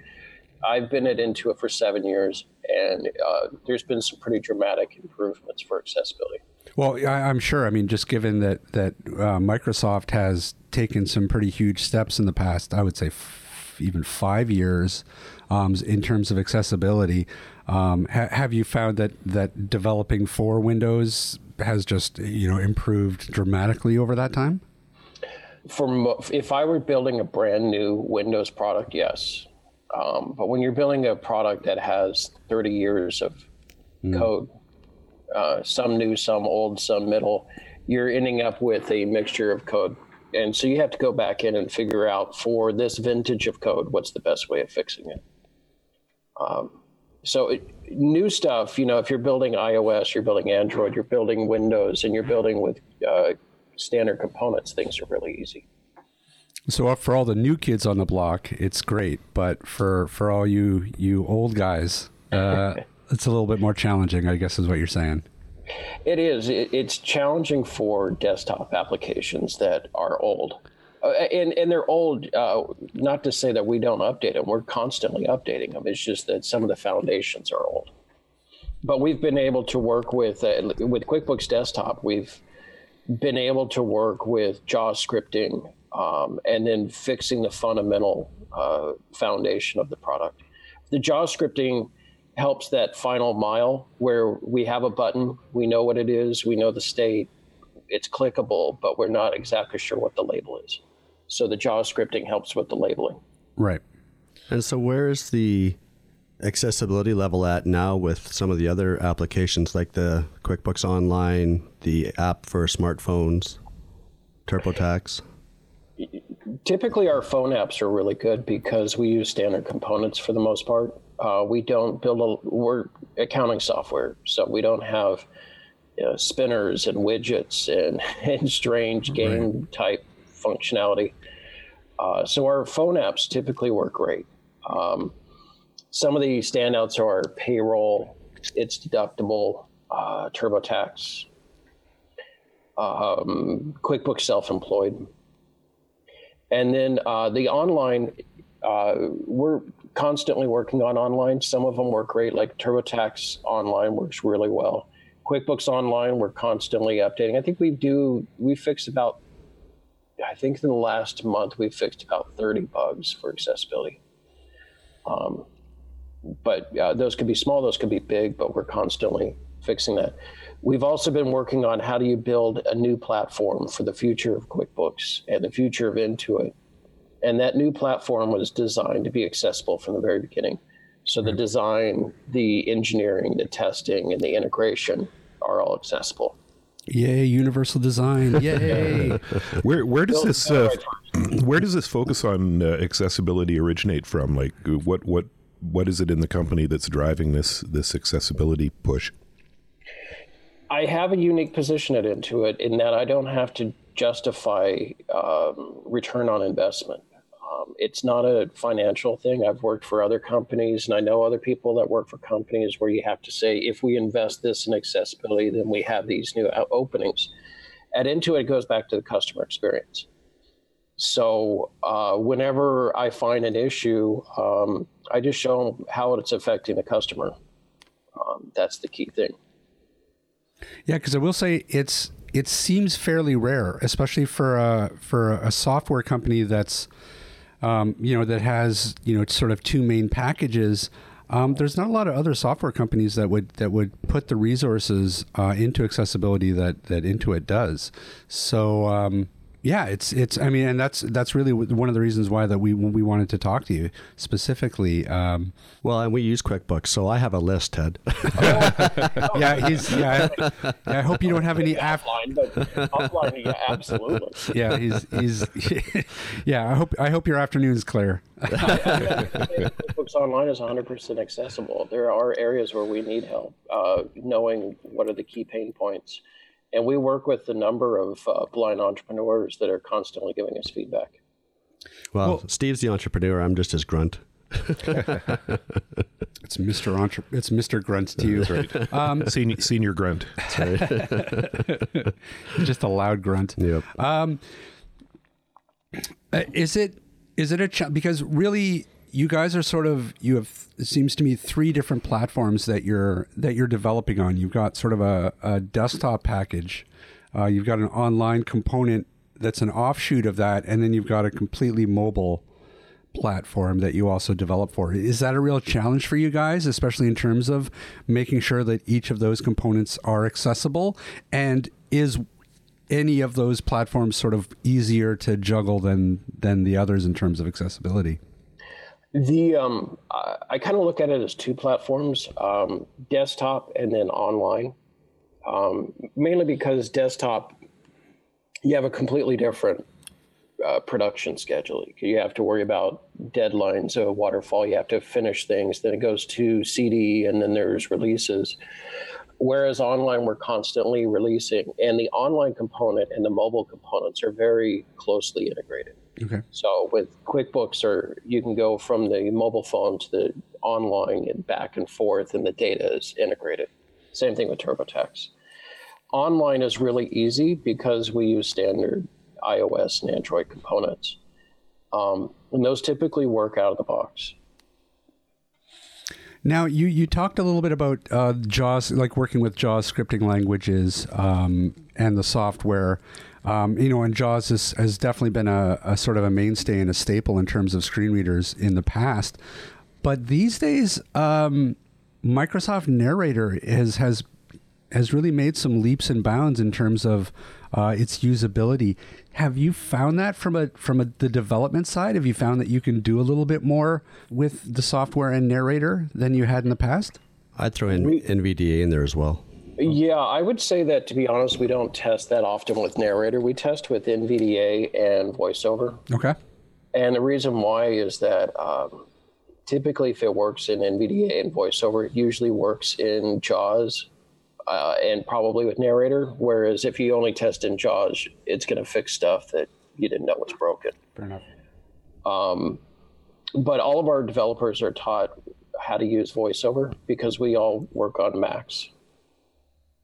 [SPEAKER 5] I've been at Intuit for seven years, and uh, there's been some pretty dramatic improvements for accessibility.
[SPEAKER 1] Well, I, I'm sure. I mean, just given that that uh, Microsoft has taken some pretty huge steps in the past, I would say f- even five years um, in terms of accessibility. Um, ha- have you found that that developing for Windows has just you know improved dramatically over that time?
[SPEAKER 5] For mo- if I were building a brand new Windows product, yes. Um, but when you're building a product that has 30 years of code, uh, some new, some old, some middle, you're ending up with a mixture of code. And so you have to go back in and figure out for this vintage of code, what's the best way of fixing it. Um, so it, new stuff, you know, if you're building iOS, you're building Android, you're building Windows, and you're building with uh, standard components, things are really easy.
[SPEAKER 1] So uh, for all the new kids on the block, it's great, but for for all you you old guys, uh, [LAUGHS] it's a little bit more challenging, I guess, is what you're saying.
[SPEAKER 5] It is. It, it's challenging for desktop applications that are old. Uh, and, and they're old, uh, not to say that we don't update them. We're constantly updating them. It's just that some of the foundations are old. but we've been able to work with uh, with QuickBooks Desktop. We've been able to work with JAWS scripting um, and then fixing the fundamental uh, foundation of the product. The JAWS scripting helps that final mile where we have a button, we know what it is, we know the state, it's clickable, but we're not exactly sure what the label is. So the JAWS scripting helps with the labeling.
[SPEAKER 1] Right.
[SPEAKER 2] And so, where is the accessibility level at now with some of the other applications like the QuickBooks Online, the app for smartphones, TurboTax?
[SPEAKER 5] Typically, our phone apps are really good because we use standard components for the most part. Uh, we don't build a we're accounting software, so we don't have you know, spinners and widgets and, [LAUGHS] and strange game right. type functionality. Uh, so our phone apps typically work great. Um, some of the standouts are payroll, ItsDeductible, uh, TurboTax, um, QuickBooks Self-Employed, and then uh, the online. Uh, we're constantly working on online. Some of them work great, like TurboTax Online works really well. QuickBooks Online, we're constantly updating. I think we do. We fix about. I think in the last month we fixed about 30 bugs for accessibility. Um, but uh, those could be small, those could be big, but we're constantly fixing that. We've also been working on how do you build a new platform for the future of QuickBooks and the future of Intuit. And that new platform was designed to be accessible from the very beginning. So the design, the engineering, the testing, and the integration are all accessible.
[SPEAKER 1] Yay, universal design! [LAUGHS] Yay!
[SPEAKER 3] where where does this uh, [CLEARS THROAT] where does this focus on uh, accessibility originate from? Like, what what what is it in the company that's driving this this accessibility push?
[SPEAKER 5] I have a unique position at Intuit in that I don't have to justify um, return on investment. Um, it's not a financial thing. I've worked for other companies, and I know other people that work for companies where you have to say, if we invest this in accessibility, then we have these new openings. At Intuit, it goes back to the customer experience. So uh, whenever I find an issue, um, I just show them how it's affecting the customer. Um, that's the key thing.
[SPEAKER 1] Yeah, because I will say it's it seems fairly rare, especially for a for a software company that's um, you know that has you know sort of two main packages. Um, there's not a lot of other software companies that would that would put the resources uh, into accessibility that that Intuit does. So um, yeah, it's it's. I mean, and that's that's really one of the reasons why that we we wanted to talk to you specifically. Um,
[SPEAKER 2] well, and we use QuickBooks, so I have a list, Ted. [LAUGHS]
[SPEAKER 1] yeah, he's yeah, yeah. I hope you don't have any
[SPEAKER 5] offline, but offline, yeah, absolutely.
[SPEAKER 1] Yeah, he's he's [LAUGHS] yeah. I hope I hope your afternoon is clear.
[SPEAKER 5] QuickBooks Online is 100% accessible. There are areas where we need help, uh, knowing what are the key pain points and we work with a number of uh, blind entrepreneurs that are constantly giving us feedback.
[SPEAKER 2] Well, well Steve's the entrepreneur. I'm just his grunt. [LAUGHS]
[SPEAKER 1] it's Mr. Entre- it's Mr. Grunt to you.
[SPEAKER 3] That's right. [LAUGHS] Um, senior, senior grunt.
[SPEAKER 1] Right. [LAUGHS] just a loud grunt.
[SPEAKER 2] Yep. Um,
[SPEAKER 1] uh, is it is it a ch- because really you guys are sort of you have it seems to me three different platforms that you're that you're developing on. You've got sort of a, a desktop package, uh, you've got an online component that's an offshoot of that, and then you've got a completely mobile platform that you also develop for. Is that a real challenge for you guys, especially in terms of making sure that each of those components are accessible? And is any of those platforms sort of easier to juggle than than the others in terms of accessibility?
[SPEAKER 5] The um, I, I kind of look at it as two platforms: um, desktop and then online. Um, mainly because desktop, you have a completely different uh, production schedule. You have to worry about deadlines, a waterfall. You have to finish things. Then it goes to CD, and then there's releases. Whereas online, we're constantly releasing, and the online component and the mobile components are very closely integrated.
[SPEAKER 1] Okay.
[SPEAKER 5] So with QuickBooks, or you can go from the mobile phone to the online and back and forth, and the data is integrated. Same thing with TurboTax. Online is really easy because we use standard iOS and Android components, um, and those typically work out of the box.
[SPEAKER 1] Now, you, you talked a little bit about uh, JAWS, like working with JAWS scripting languages um, and the software. Um, you know, and JAWS has, has definitely been a, a, sort of a mainstay and a staple in terms of screen readers in the past. But these days, um, Microsoft Narrator has has has really made some leaps and bounds in terms of uh, its usability. Have you found that from a from a, the development side? Have you found that you can do a little bit more with the software and narrator than you had in the past?
[SPEAKER 2] I'd throw in NVDA in there as well.
[SPEAKER 5] Yeah, I would say that to be honest, we don't test that often with narrator. We test with NVDA and voiceover.
[SPEAKER 1] Okay.
[SPEAKER 5] And the reason why is that um, typically, if it works in NVDA and voiceover, it usually works in JAWS uh, and probably with narrator. Whereas if you only test in JAWS, it's going to fix stuff that you didn't know was broken.
[SPEAKER 1] Fair enough.
[SPEAKER 5] Um, but all of our developers are taught how to use VoiceOver because we all work on Macs.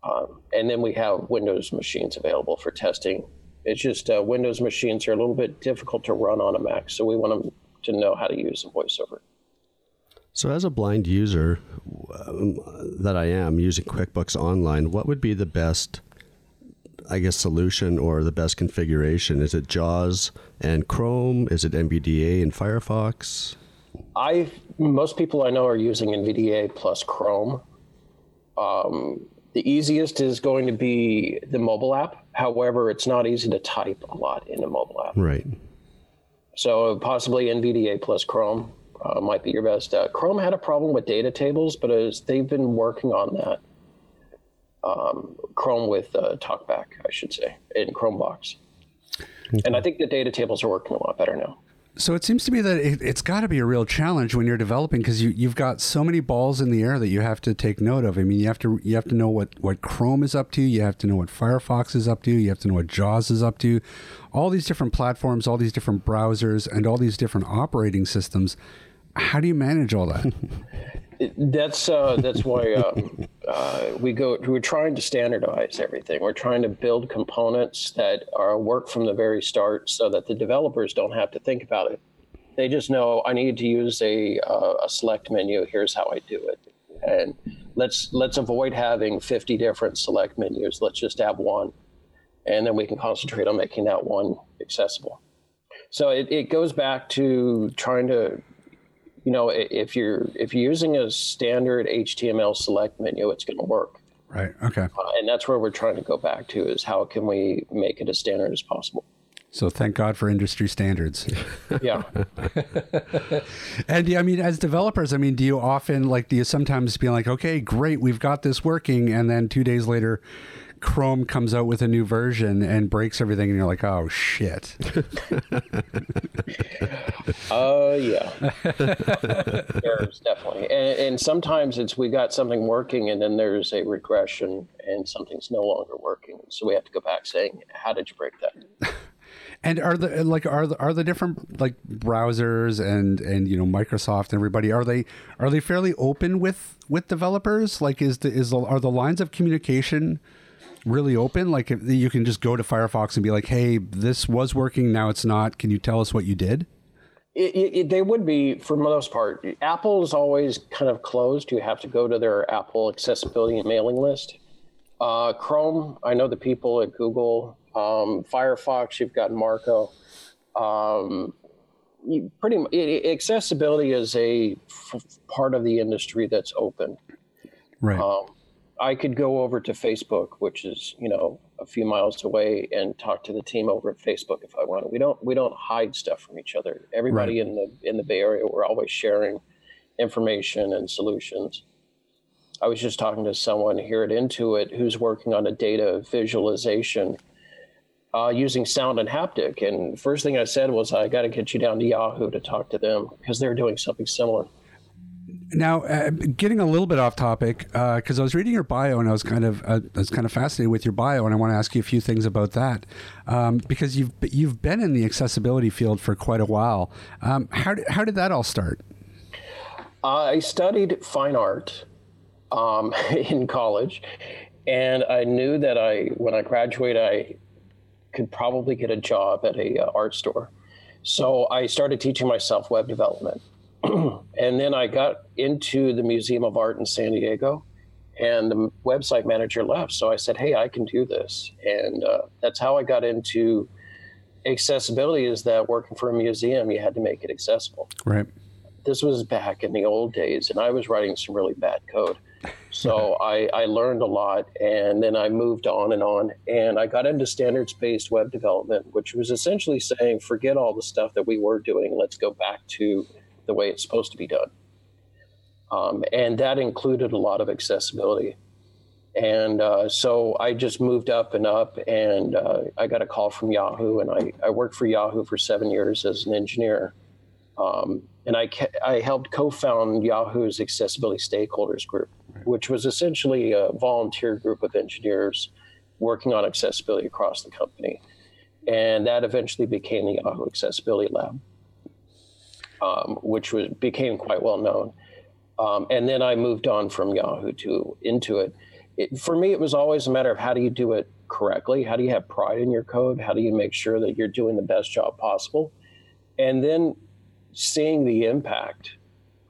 [SPEAKER 5] Um, and then we have Windows machines available for testing. It's just uh, Windows machines are a little bit difficult to run on a Mac, so we want them to know how to use VoiceOver.
[SPEAKER 2] So, as a blind user um, that I am using QuickBooks Online, what would be the best, I guess, solution or the best configuration? Is it JAWS and Chrome? Is it NVDA and Firefox?
[SPEAKER 5] I most people I know are using NVDA plus Chrome. Um, the easiest is going to be the mobile app. However, it's not easy to type a lot in a mobile app.
[SPEAKER 2] Right.
[SPEAKER 5] So possibly NVDA plus Chrome uh, might be your best. Uh, Chrome had a problem with data tables, but as they've been working on that. Um, Chrome with uh, TalkBack, I should say, in Chromebox. Okay. And I think the data tables are working a lot better now.
[SPEAKER 1] So it seems to me that it, has got to be a real challenge when you're developing because you you've got so many balls in the air that you have to take note of. I mean, you have to you have to know what what Chrome is up to. You have to know what Firefox is up to. You have to know what JAWS is up to. All these different platforms, all these different browsers, and all these different operating systems how do you manage all that? [LAUGHS]
[SPEAKER 5] that's uh, that's why um, uh, we go. We're trying to standardize everything. We're trying to build components that are work from the very start, so that the developers don't have to think about it. They just know I need to use a uh, a select menu. Here's how I do it, and let's let's avoid having 50 different select menus. Let's just have one, and then we can concentrate on making that one accessible. So it, it goes back to trying to you know, if you're if you're using a standard HTML select menu, it's going to work.
[SPEAKER 1] Right. Okay.
[SPEAKER 5] Uh, and that's where we're trying to go back to is how can we make it as standard as possible.
[SPEAKER 1] So thank God for industry standards. [LAUGHS]
[SPEAKER 5] yeah. [LAUGHS]
[SPEAKER 1] and yeah, I mean, as developers, I mean, do you often like, do you sometimes be like, okay, great, we've got this working, and then two days later, Chrome comes out with a new version and breaks everything, and you're like, oh shit.
[SPEAKER 5] Oh [LAUGHS] uh, yeah, [LAUGHS] there's definitely, and, and, sometimes it's we got something working, and then there's a regression, and something's no longer working, so we have to go back saying, how did you break that? [LAUGHS]
[SPEAKER 1] And are the like are the are the different like browsers and and you know Microsoft and everybody are they are they fairly open with with developers? Like is the is the, are the lines of communication really open? Like you can just go to Firefox and be like, "Hey, this was working, now it's not. Can you tell us what you did?"
[SPEAKER 5] It, it, they would be for most part. Apple is always kind of closed. You have to go to their Apple accessibility and mailing list. Uh, Chrome, I know the people at Google. Um, Firefox, you've got Marco. Um, pretty it, accessibility is a f- part of the industry that's open.
[SPEAKER 1] Right. Um,
[SPEAKER 5] I could go over to Facebook, which is you know a few miles away, and talk to the team over at Facebook if I wanted. We don't we don't hide stuff from each other. Everybody right. in the in the Bay Area, we're always sharing information and solutions. I was just talking to someone here at Intuit who's working on a data visualization uh, using sound and haptic. And first thing I said was, I got to get you down to Yahoo to talk to them because they're doing something similar.
[SPEAKER 1] Now, uh, getting a little bit off topic, because uh, I was reading your bio and I was kind of uh, I was kind of fascinated with your bio, and I want to ask you a few things about that, um, because you've you've been in the accessibility field for quite a while. Um, how did, how did that all start?
[SPEAKER 5] I studied fine art um, [LAUGHS] in college, and I knew that I when I graduated I could probably get a job at a uh, art store. So I started teaching myself web development [CLEARS THROAT] and then I got into the Museum of Art in San Diego, and the website manager left. So I said, "Hey, I can do this," and uh, that's how I got into accessibility. Is that working for a museum, you had to make it accessible.
[SPEAKER 1] Right.
[SPEAKER 5] This was back in the old days, and I was writing some really bad code. [LAUGHS] So I, I learned a lot, and then I moved on and on, and I got into standards-based web development, which was essentially saying, forget all the stuff that we were doing. Let's go back to the way it's supposed to be done. Um, and that included a lot of accessibility. And uh, so I just moved up and up, and uh, I got a call from Yahoo, and I, I worked for Yahoo for seven years as an engineer. Um, and I, I helped co found Yahoo's Accessibility Stakeholders Group, which was essentially a volunteer group of engineers working on accessibility across the company. And that eventually became the Yahoo Accessibility Lab, um, which was, became quite well known. Um, and then I moved on from Yahoo to Intuit. It, for me, it was always a matter of how do you do it correctly? How do you have pride in your code? How do you make sure that you're doing the best job possible? And then seeing the impact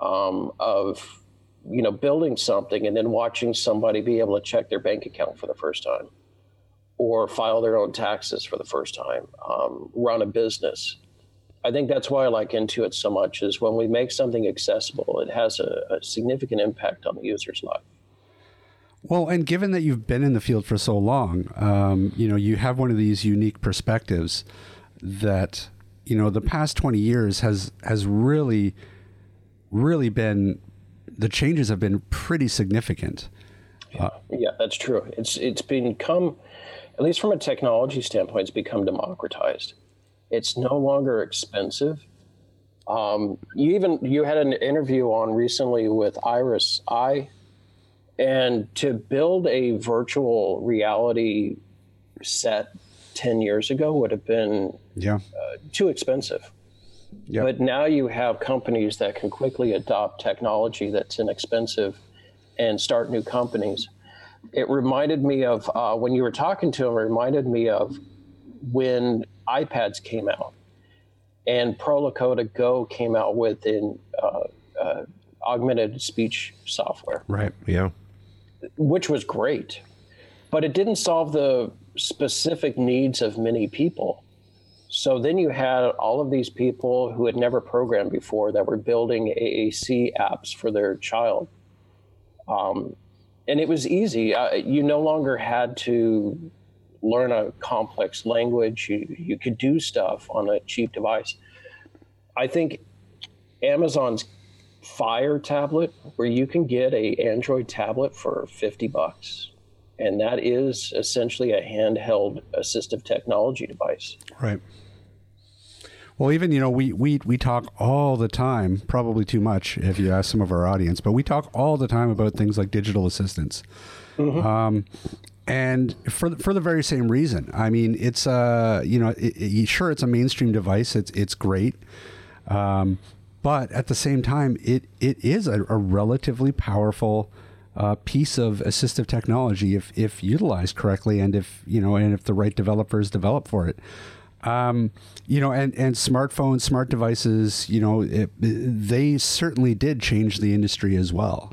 [SPEAKER 5] um, of you know building something and then watching somebody be able to check their bank account for the first time or file their own taxes for the first time um, run a business i think that's why i like intuit so much is when we make something accessible it has a, a significant impact on the user's life
[SPEAKER 1] well, and given that you've been in the field for so long, um, you know, you have one of these unique perspectives that, you know, the past 20 years has has really really been the changes have been pretty significant.
[SPEAKER 5] Uh, yeah, that's true. It's it's become at least from a technology standpoint, it's become democratized. It's no longer expensive. Um, you even you had an interview on recently with Iris I, and to build a virtual reality set 10 years ago would have been
[SPEAKER 1] yeah.
[SPEAKER 5] uh, too expensive.
[SPEAKER 1] Yep.
[SPEAKER 5] But now you have companies that can quickly adopt technology that's inexpensive and start new companies. It reminded me of uh, when you were talking to him, it reminded me of when iPads came out and Proloquo2Go came out with in uh, uh, augmented speech software
[SPEAKER 1] Right.
[SPEAKER 2] Yeah.
[SPEAKER 5] which was great, but it didn't solve the specific needs of many people. So then you had all of these people who had never programmed before that were building AAC apps for their child. Um, and it was easy. Uh, you no longer had to learn a complex language. You, you could do stuff on a cheap device. I think Amazon's Fire tablet, where you can get a Android tablet for 50 bucks, and that is essentially a handheld assistive technology device.
[SPEAKER 1] Right. Well, even you know, we we we talk all the time, probably too much if you ask some of our audience, but we talk all the time about things like digital assistants. Um, and for the, for the very same reason, I mean, it's uh, you know, it, it, sure, it's a mainstream device. It's it's great, um, but at the same time, it it is a, a relatively powerful uh, piece of assistive technology if if utilized correctly, and if you know, and if the right developers develop for it. Um, you know, and, and smartphones, smart devices, you know, it, they certainly did change the industry as well.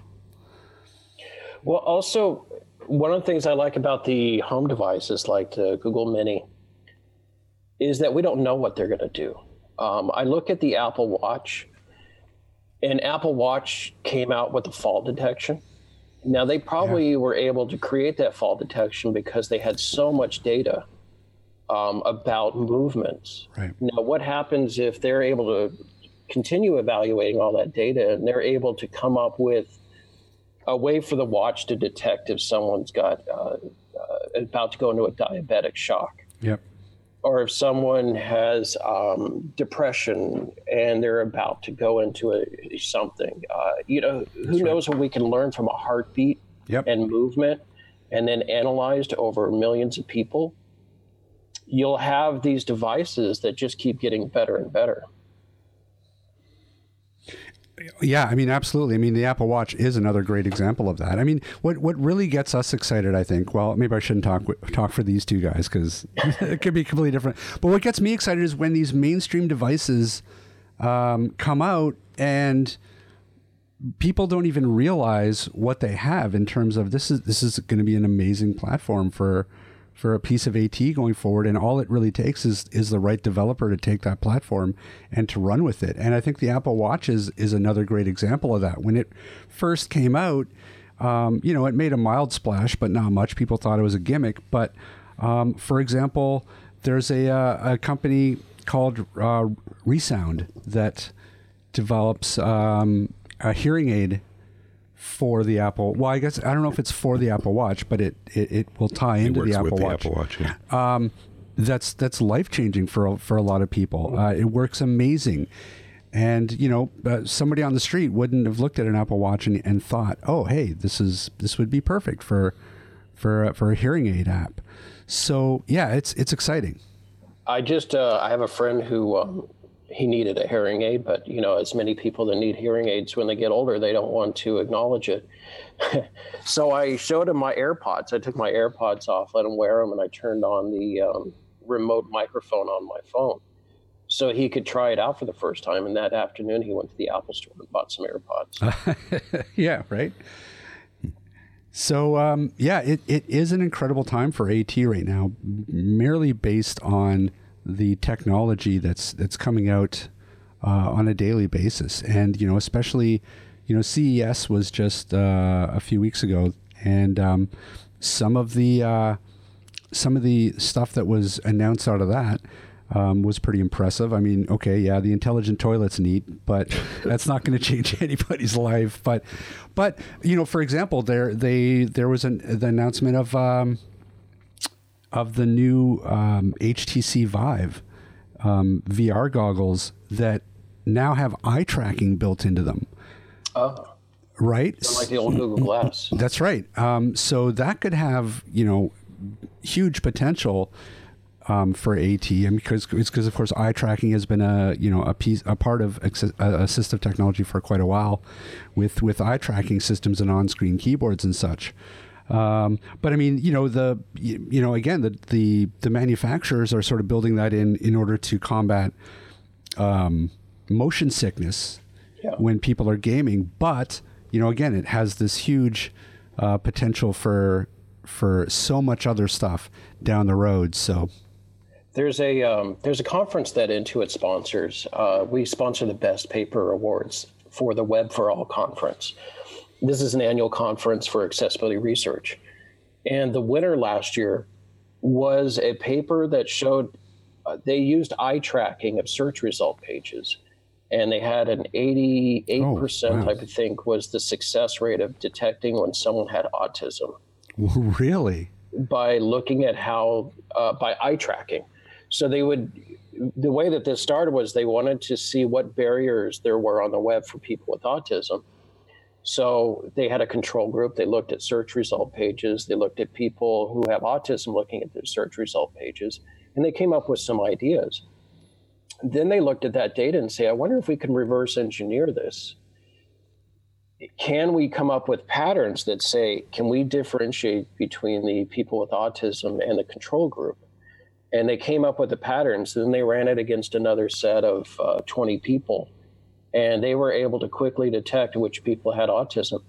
[SPEAKER 5] Well, also, one of the things I like about the home devices like the Google Mini is that we don't know what they're going to do. Um, I look at the Apple Watch, and Apple Watch came out with a fall detection. Now, they probably were able to create that fall detection because they had so much data um, about movements.
[SPEAKER 1] Right.
[SPEAKER 5] Now, what happens if they're able to continue evaluating all that data and they're able to come up with a way for the watch to detect if someone's got uh, uh, about to go into a diabetic shock?
[SPEAKER 1] Yep.
[SPEAKER 5] or if someone has um, depression and they're about to go into a, something, uh, you know, who knows what we can learn from a heartbeat
[SPEAKER 1] Yep.
[SPEAKER 5] and movement and then analyzed over millions of people. You'll have these devices that just keep getting better and better.
[SPEAKER 1] Yeah, I mean, absolutely. I mean, the Apple Watch is another great example of that. I mean, what what really gets us excited, I think. Well, maybe I shouldn't talk talk for these two guys because [LAUGHS] it could be completely different. But what gets me excited is when these mainstream devices um, come out and people don't even realize what they have in terms of this is this is going to be an amazing platform for for a piece of AT going forward and all it really takes is is the right developer to take that platform and to run with it. And I think the Apple Watch is is another great example of that. When it first came out, um, you know, it made a mild splash, but not much. People thought it was a gimmick. But um, for example, there's a, uh, a company called uh, ReSound that develops um, a hearing aid for the Apple. Well, I guess I don't know if it's for the Apple Watch, but it it, it will tie into the Apple
[SPEAKER 3] with
[SPEAKER 1] Watch.
[SPEAKER 3] the Apple Watch. Yeah.
[SPEAKER 1] Um, that's that's life changing for a- for a lot of people. Uh, it works amazing, and you know uh, somebody on the street wouldn't have looked at an Apple Watch and, and thought, oh, hey, this is this would be perfect for for uh, for a hearing aid app. So yeah, it's it's exciting.
[SPEAKER 5] I just uh, I have a friend who um, he needed a hearing aid, but you know, as many people that need hearing aids when they get older, they don't want to acknowledge it. [LAUGHS] so I showed him my AirPods. I took my AirPods off, let him wear them, and I turned on the um, remote microphone on my phone, so he could try it out for the first time. And that afternoon, he went to the Apple Store and bought some AirPods. [LAUGHS]
[SPEAKER 1] yeah, right. So um, yeah, it, it is an incredible time for AT right now, merely based on the technology that's that's coming out uh, on a daily basis, and you know, especially you know, CES was just uh, a few weeks ago, and um, some of the uh, some of the stuff that was announced out of that um, was pretty impressive. I mean, okay, yeah, the intelligent toilet's neat, but [LAUGHS] that's not going to change [LAUGHS] anybody's life. But, but you know, for example, there they there was an the announcement of um, of the new um, HTC Vive um, VR goggles that now have eye tracking built into them.
[SPEAKER 5] Oh,
[SPEAKER 1] Right.
[SPEAKER 5] like the old Google Glass.
[SPEAKER 1] That's right. Um, so that could have you know huge potential um, for AT, and because it's because of course eye tracking has been a you know a piece a part of uh, assistive technology for quite a while, with with eye tracking systems and on screen keyboards and such. Um, but I mean, you know, the you, you know again the, the the manufacturers are sort of building that in in order to combat um, motion sickness
[SPEAKER 5] Yeah.
[SPEAKER 1] when people are gaming. But you know, again, it has this huge uh, potential for for so much other stuff down the road. So
[SPEAKER 5] There's a um, there's a conference that Intuit sponsors. Uh, we sponsor the Best Paper Awards for the Web for All conference. This is an annual conference for accessibility research, and the winner last year was a paper that showed uh, they used eye tracking of search result pages, and they had an 88 percent,
[SPEAKER 1] wow.
[SPEAKER 5] I think, was the success rate of detecting when someone had autism [LAUGHS]
[SPEAKER 1] really,
[SPEAKER 5] by looking at how uh, by eye tracking. So they would the way that this started was they wanted to see what barriers there were on the web for people with autism. So they had a control group. They looked at search result pages. They looked at people who have autism looking at their search result pages, and they came up with some ideas. Then they looked at that data and say, I wonder if we can reverse engineer this can we come up with patterns that say, can we differentiate between the people with autism and the control group? And they came up with the patterns. Then they ran it against another set of uh, 20 people, and they were able to quickly detect which people had autism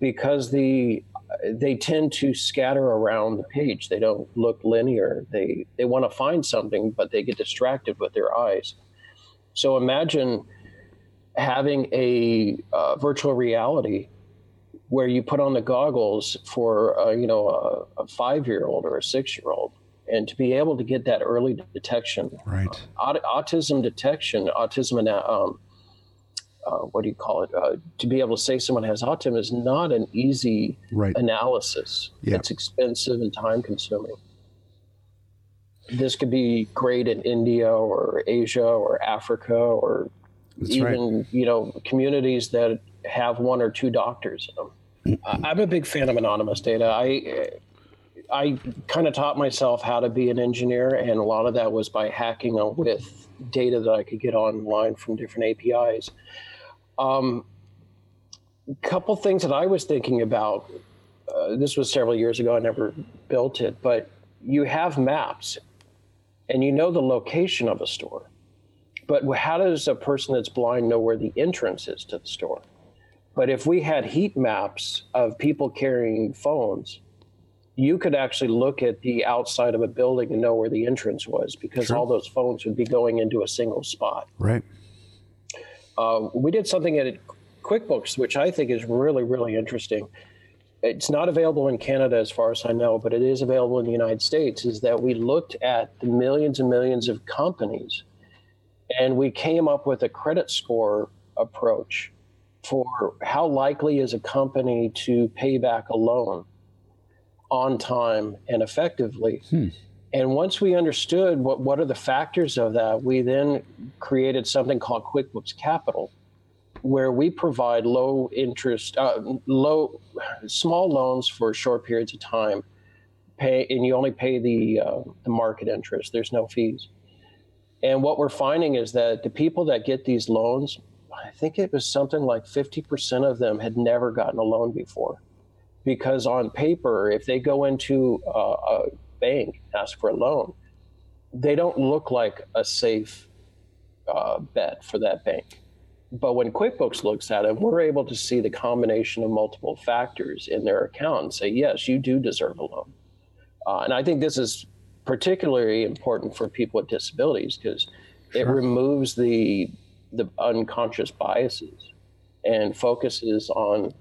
[SPEAKER 5] because the they tend to scatter around the page. They don't look linear. They they want to find something, but they get distracted with their eyes. So imagine having a uh, virtual reality where you put on the goggles for uh, you know a, a five year old or a six year old and to be able to get that early detection
[SPEAKER 1] right?
[SPEAKER 5] aut- autism detection autism and um, uh, what do you call it uh, to be able to say someone has autism is not an easy
[SPEAKER 1] Right.
[SPEAKER 5] analysis
[SPEAKER 1] Yeah.
[SPEAKER 5] it's expensive and time consuming this could be great in india or asia or africa or
[SPEAKER 1] That's right.
[SPEAKER 5] even you know communities that have one or two doctors in them. I- I'm a big fan of anonymous data. I I kind of taught myself how to be an engineer, and a lot of that was by hacking with data that I could get online from different APIs. Um, couple things that I was thinking about. Uh, this was several years ago. I never built it, but you have maps, and you know the location of a store But how does a person that's blind know where the entrance is to the store? But if we had heat maps of people carrying phones, you could actually look at the outside of a building and know where the entrance was because all those phones would be going into a single spot.
[SPEAKER 1] Right.
[SPEAKER 5] Uh, we did something at QuickBooks, which I think is really, really interesting. It's not available in Canada as far as I know, but it is available in the United States. Is that we looked at the millions and millions of companies and we came up with a credit score approach for how likely is a company to pay back a loan on time and effectively. And once we understood what, what are the factors of that, we then created something called QuickBooks Capital, where we provide low interest, uh, low, small loans for short periods of time, pay, and you only pay the uh, the market interest. There's no fees. And what we're finding is that the people that get these loans, I think it was something like 50% of them had never gotten a loan before. Because on paper, if they go into a bank, ask for a loan, they don't look like a safe uh, bet for that bank. But when QuickBooks looks at it, we're able to see the combination of multiple factors in their account and say, yes, you do deserve a loan. Uh, and I think this is particularly important for people with disabilities because it removes the the unconscious biases and focuses on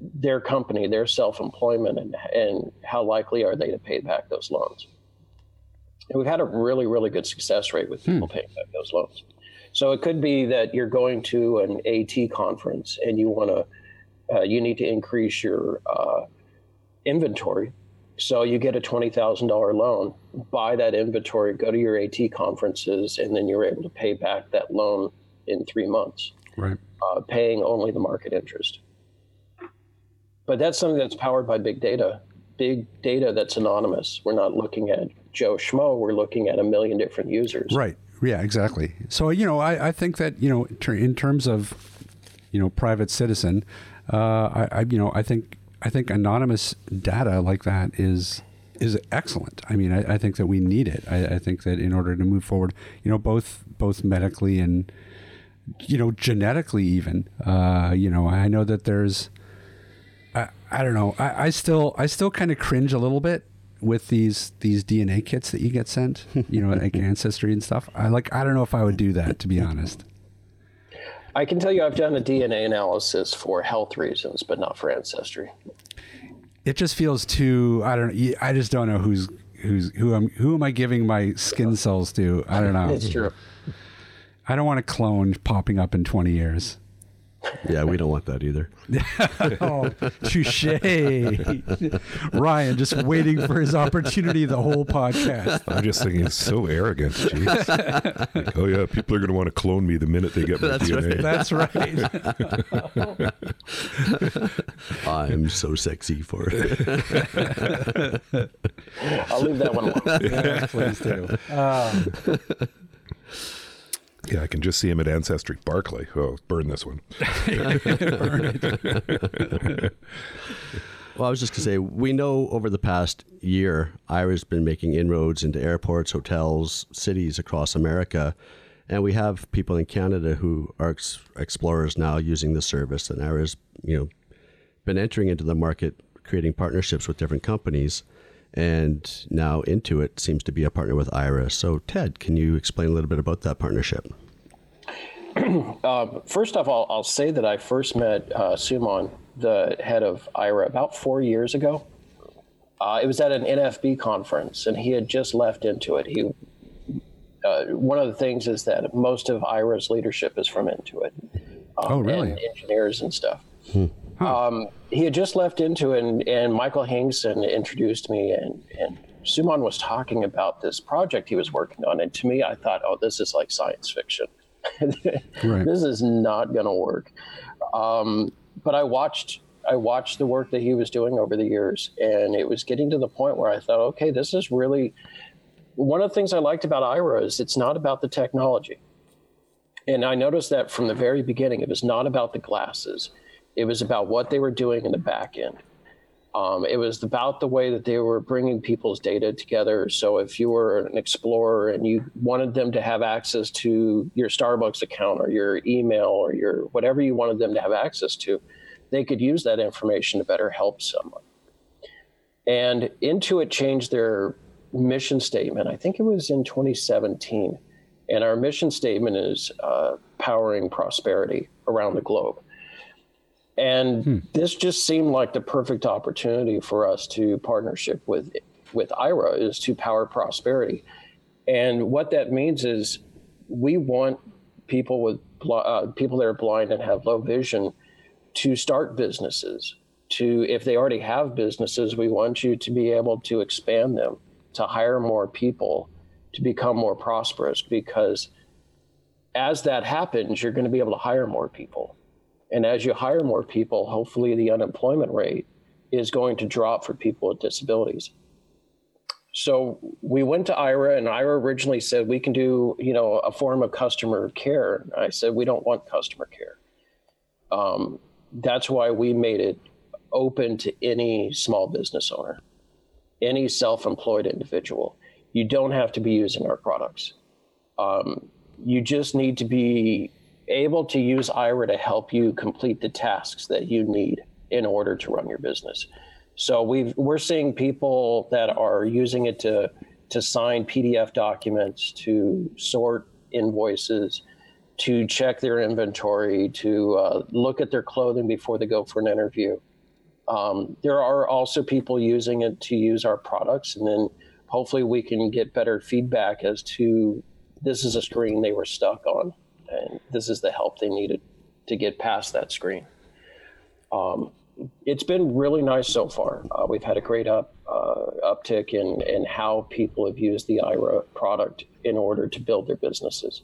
[SPEAKER 5] their company, their self-employment, and and how likely are they to pay back those loans. And we've had a really, really good success rate with people paying back those loans. So it could be that you're going to an AT conference and you want to, uh, you need to increase your uh, inventory. So you get a twenty thousand dollar loan, buy that inventory, go to your AT conferences, and then you're able to pay back that loan in three months,
[SPEAKER 1] Right.
[SPEAKER 5] uh, paying only the market interest. But that's something that's powered by big data, big data that's anonymous. We're not looking at Joe Schmo. We're looking at a million different users.
[SPEAKER 1] Right. Yeah, exactly. So, you know, I, I think that, you know, in terms of, you know, private citizen, uh, I, I, you know, I think, I think anonymous data like that is, is excellent. I mean, I, I think that we need it. I, I think that in order to move forward, you know, both, both medically and, you know, genetically even, uh, you know, I know that there's, I, I don't know. I, I still I still kind of cringe a little bit with these these DNA kits that you get sent, you know, like [LAUGHS] ancestry and stuff. I like I don't know if I would do that to be honest.
[SPEAKER 5] I can tell you I've done a DNA analysis for health reasons, but not for ancestry.
[SPEAKER 1] It just feels too I don't I just don't know who's who's who I'm who am I giving my skin cells to? I don't know.
[SPEAKER 5] It's true.
[SPEAKER 1] I don't want a clone popping up in 20 years.
[SPEAKER 2] Yeah, we don't want that either. [LAUGHS]
[SPEAKER 1] Oh, touche. Ryan just waiting for his opportunity the whole podcast.
[SPEAKER 3] I'm just thinking it's so arrogant. Jeez. Like, oh yeah, people are going to want to clone me the minute they get my DNA.
[SPEAKER 1] That's right.
[SPEAKER 2] I'm so sexy for it.
[SPEAKER 5] I'll leave that one alone.
[SPEAKER 1] Yeah, please do. [LAUGHS]
[SPEAKER 3] Yeah, I can just see him at Ancestry. Barclay. Oh, burn this one. [LAUGHS]
[SPEAKER 2] Well, I was just going to say, we know over the past year, Aira's been making inroads into airports, hotels, cities across America. And we have people in Canada who are ex- explorers now using the service. And Aira's, you know, been entering into the market, creating partnerships with different companies. And now Intuit seems to be a partner with Aira. So, Ted, can you explain a little bit about that partnership? [CLEARS THROAT]
[SPEAKER 5] Um, first off, I'll, I'll say that I first met uh, Suman, the head of Aira, about four years ago. Uh, it was at an NFB conference, and he had just left Intuit. He uh, one of the things is that most of Aira's leadership is from Intuit. Um,
[SPEAKER 1] Oh, really?
[SPEAKER 5] And engineers and stuff. Um, he had just left Intuit, and, and Michael Hingson introduced me, and, and Suman was talking about this project he was working on. And to me, I thought, oh, this is like science fiction. [LAUGHS]
[SPEAKER 1] Right.
[SPEAKER 5] This is not going to work. Um, but I watched. I watched the work that he was doing over the years, and it was getting to the point where I thought, okay, this is really one of the things I liked about Aira is it's not about the technology. And I noticed that from the very beginning, it was not about the glasses. It was about what they were doing in the back end. Um, it was about the way that they were bringing people's data together. So if you were an explorer and you wanted them to have access to your Starbucks account or your email or your whatever you wanted them to have access to, they could use that information to better help someone. And Intuit changed their mission statement. I think it was in 2017. And our mission statement is uh, powering prosperity around the globe. And hmm. this just seemed like the perfect opportunity for us to partnership with with Aira is to power prosperity. And what that means is we want people with uh, people that are blind and have low vision to start businesses. To if they already have businesses, we want you to be able to expand them, to hire more people, to become more prosperous. Because as that happens, you're going to be able to hire more people and as you hire more people, hopefully the unemployment rate is going to drop for people with disabilities. So we went to Aira, and Aira originally said we can do, you know, a form of customer care. I said we don't want customer care. Um, that's why we made it open to any small business owner, any self-employed individual. You don't have to be using our products. Um, you just need to be able to use Aira to help you complete the tasks that you need in order to run your business. So we we're seeing people that are using it to to sign PDF documents, to sort invoices, to check their inventory, to uh, look at their clothing before they go for an interview. Um, there are also people using it to use our products, and then hopefully we can get better feedback as to this is a screen they were stuck on and this is the help they needed to get past that screen. Um, it's been really nice so far. Uh, we've had a great up uh, uptick in in how people have used the Aira product in order to build their businesses.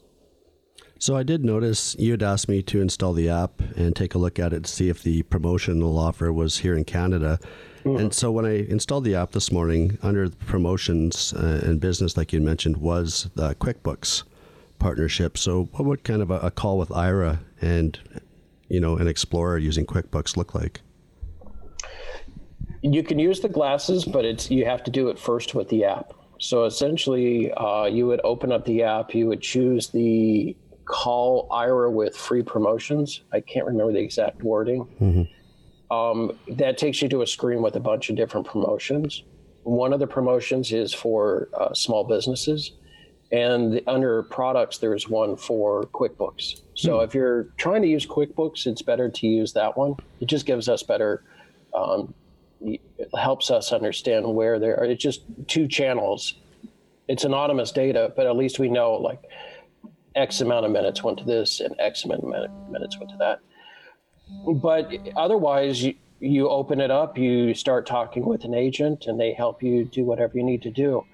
[SPEAKER 2] So I did notice you had asked me to install the app and take a look at it to see if the promotional offer was here in Canada. Mm-hmm. And so when I installed the app this morning, under promotions uh, and business, like you mentioned, was the QuickBooks partnership. So, what would kind of a, a call with Aira and you know an Explorer using QuickBooks look like?
[SPEAKER 5] You can use the glasses, but it's you have to do it first with the app. So essentially, uh, you would open up the app, you would choose the call Aira with free promotions. I can't remember the exact wording. Mm-hmm. Um, that takes you to a screen with a bunch of different promotions. One of the promotions is for uh, small businesses. And under products, there's one for QuickBooks. So hmm. if you're trying to use QuickBooks, it's better to use that one. It just gives us better, um, it helps us understand where there are. It's just two channels. It's anonymous data, but at least we know like X amount of minutes went to this and X amount of minutes went to that. But otherwise, you, you open it up, you start talking with an agent, and they help you do whatever you need to do.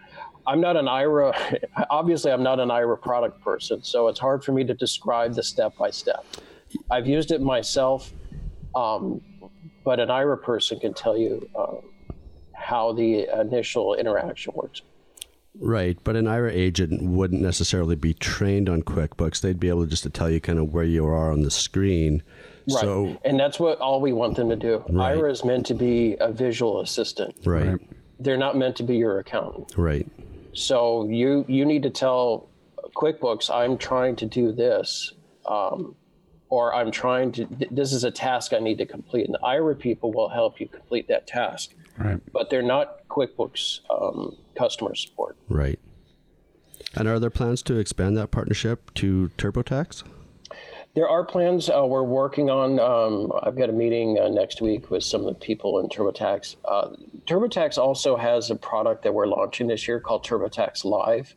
[SPEAKER 5] I'm not an Aira. obviously, I'm not an Aira product person, so it's hard for me to describe the step by step. I've used it myself, um, but an Aira person can tell you um, how the initial interaction works.
[SPEAKER 2] Right, but an Aira agent wouldn't necessarily be trained on QuickBooks. They'd be able just to tell you kind of where you are on the screen.
[SPEAKER 5] Right, so, and that's what all we want them to do. Right. Aira is meant to be a visual assistant.
[SPEAKER 2] Right.
[SPEAKER 5] They're not meant to be your accountant.
[SPEAKER 2] Right.
[SPEAKER 5] So you you need to tell QuickBooks, I'm trying to do this, um, or I'm trying to. This is a task I need to complete, and the Aira people will help you complete that task.
[SPEAKER 1] Right.
[SPEAKER 5] But they're not QuickBooks um, customer support.
[SPEAKER 2] Right. And are there plans to expand that partnership to TurboTax?
[SPEAKER 5] There are plans uh, we're working on. Um, I've got a meeting uh, next week with some of the people in TurboTax. Uh, TurboTax also has a product that we're launching this year called TurboTax Live.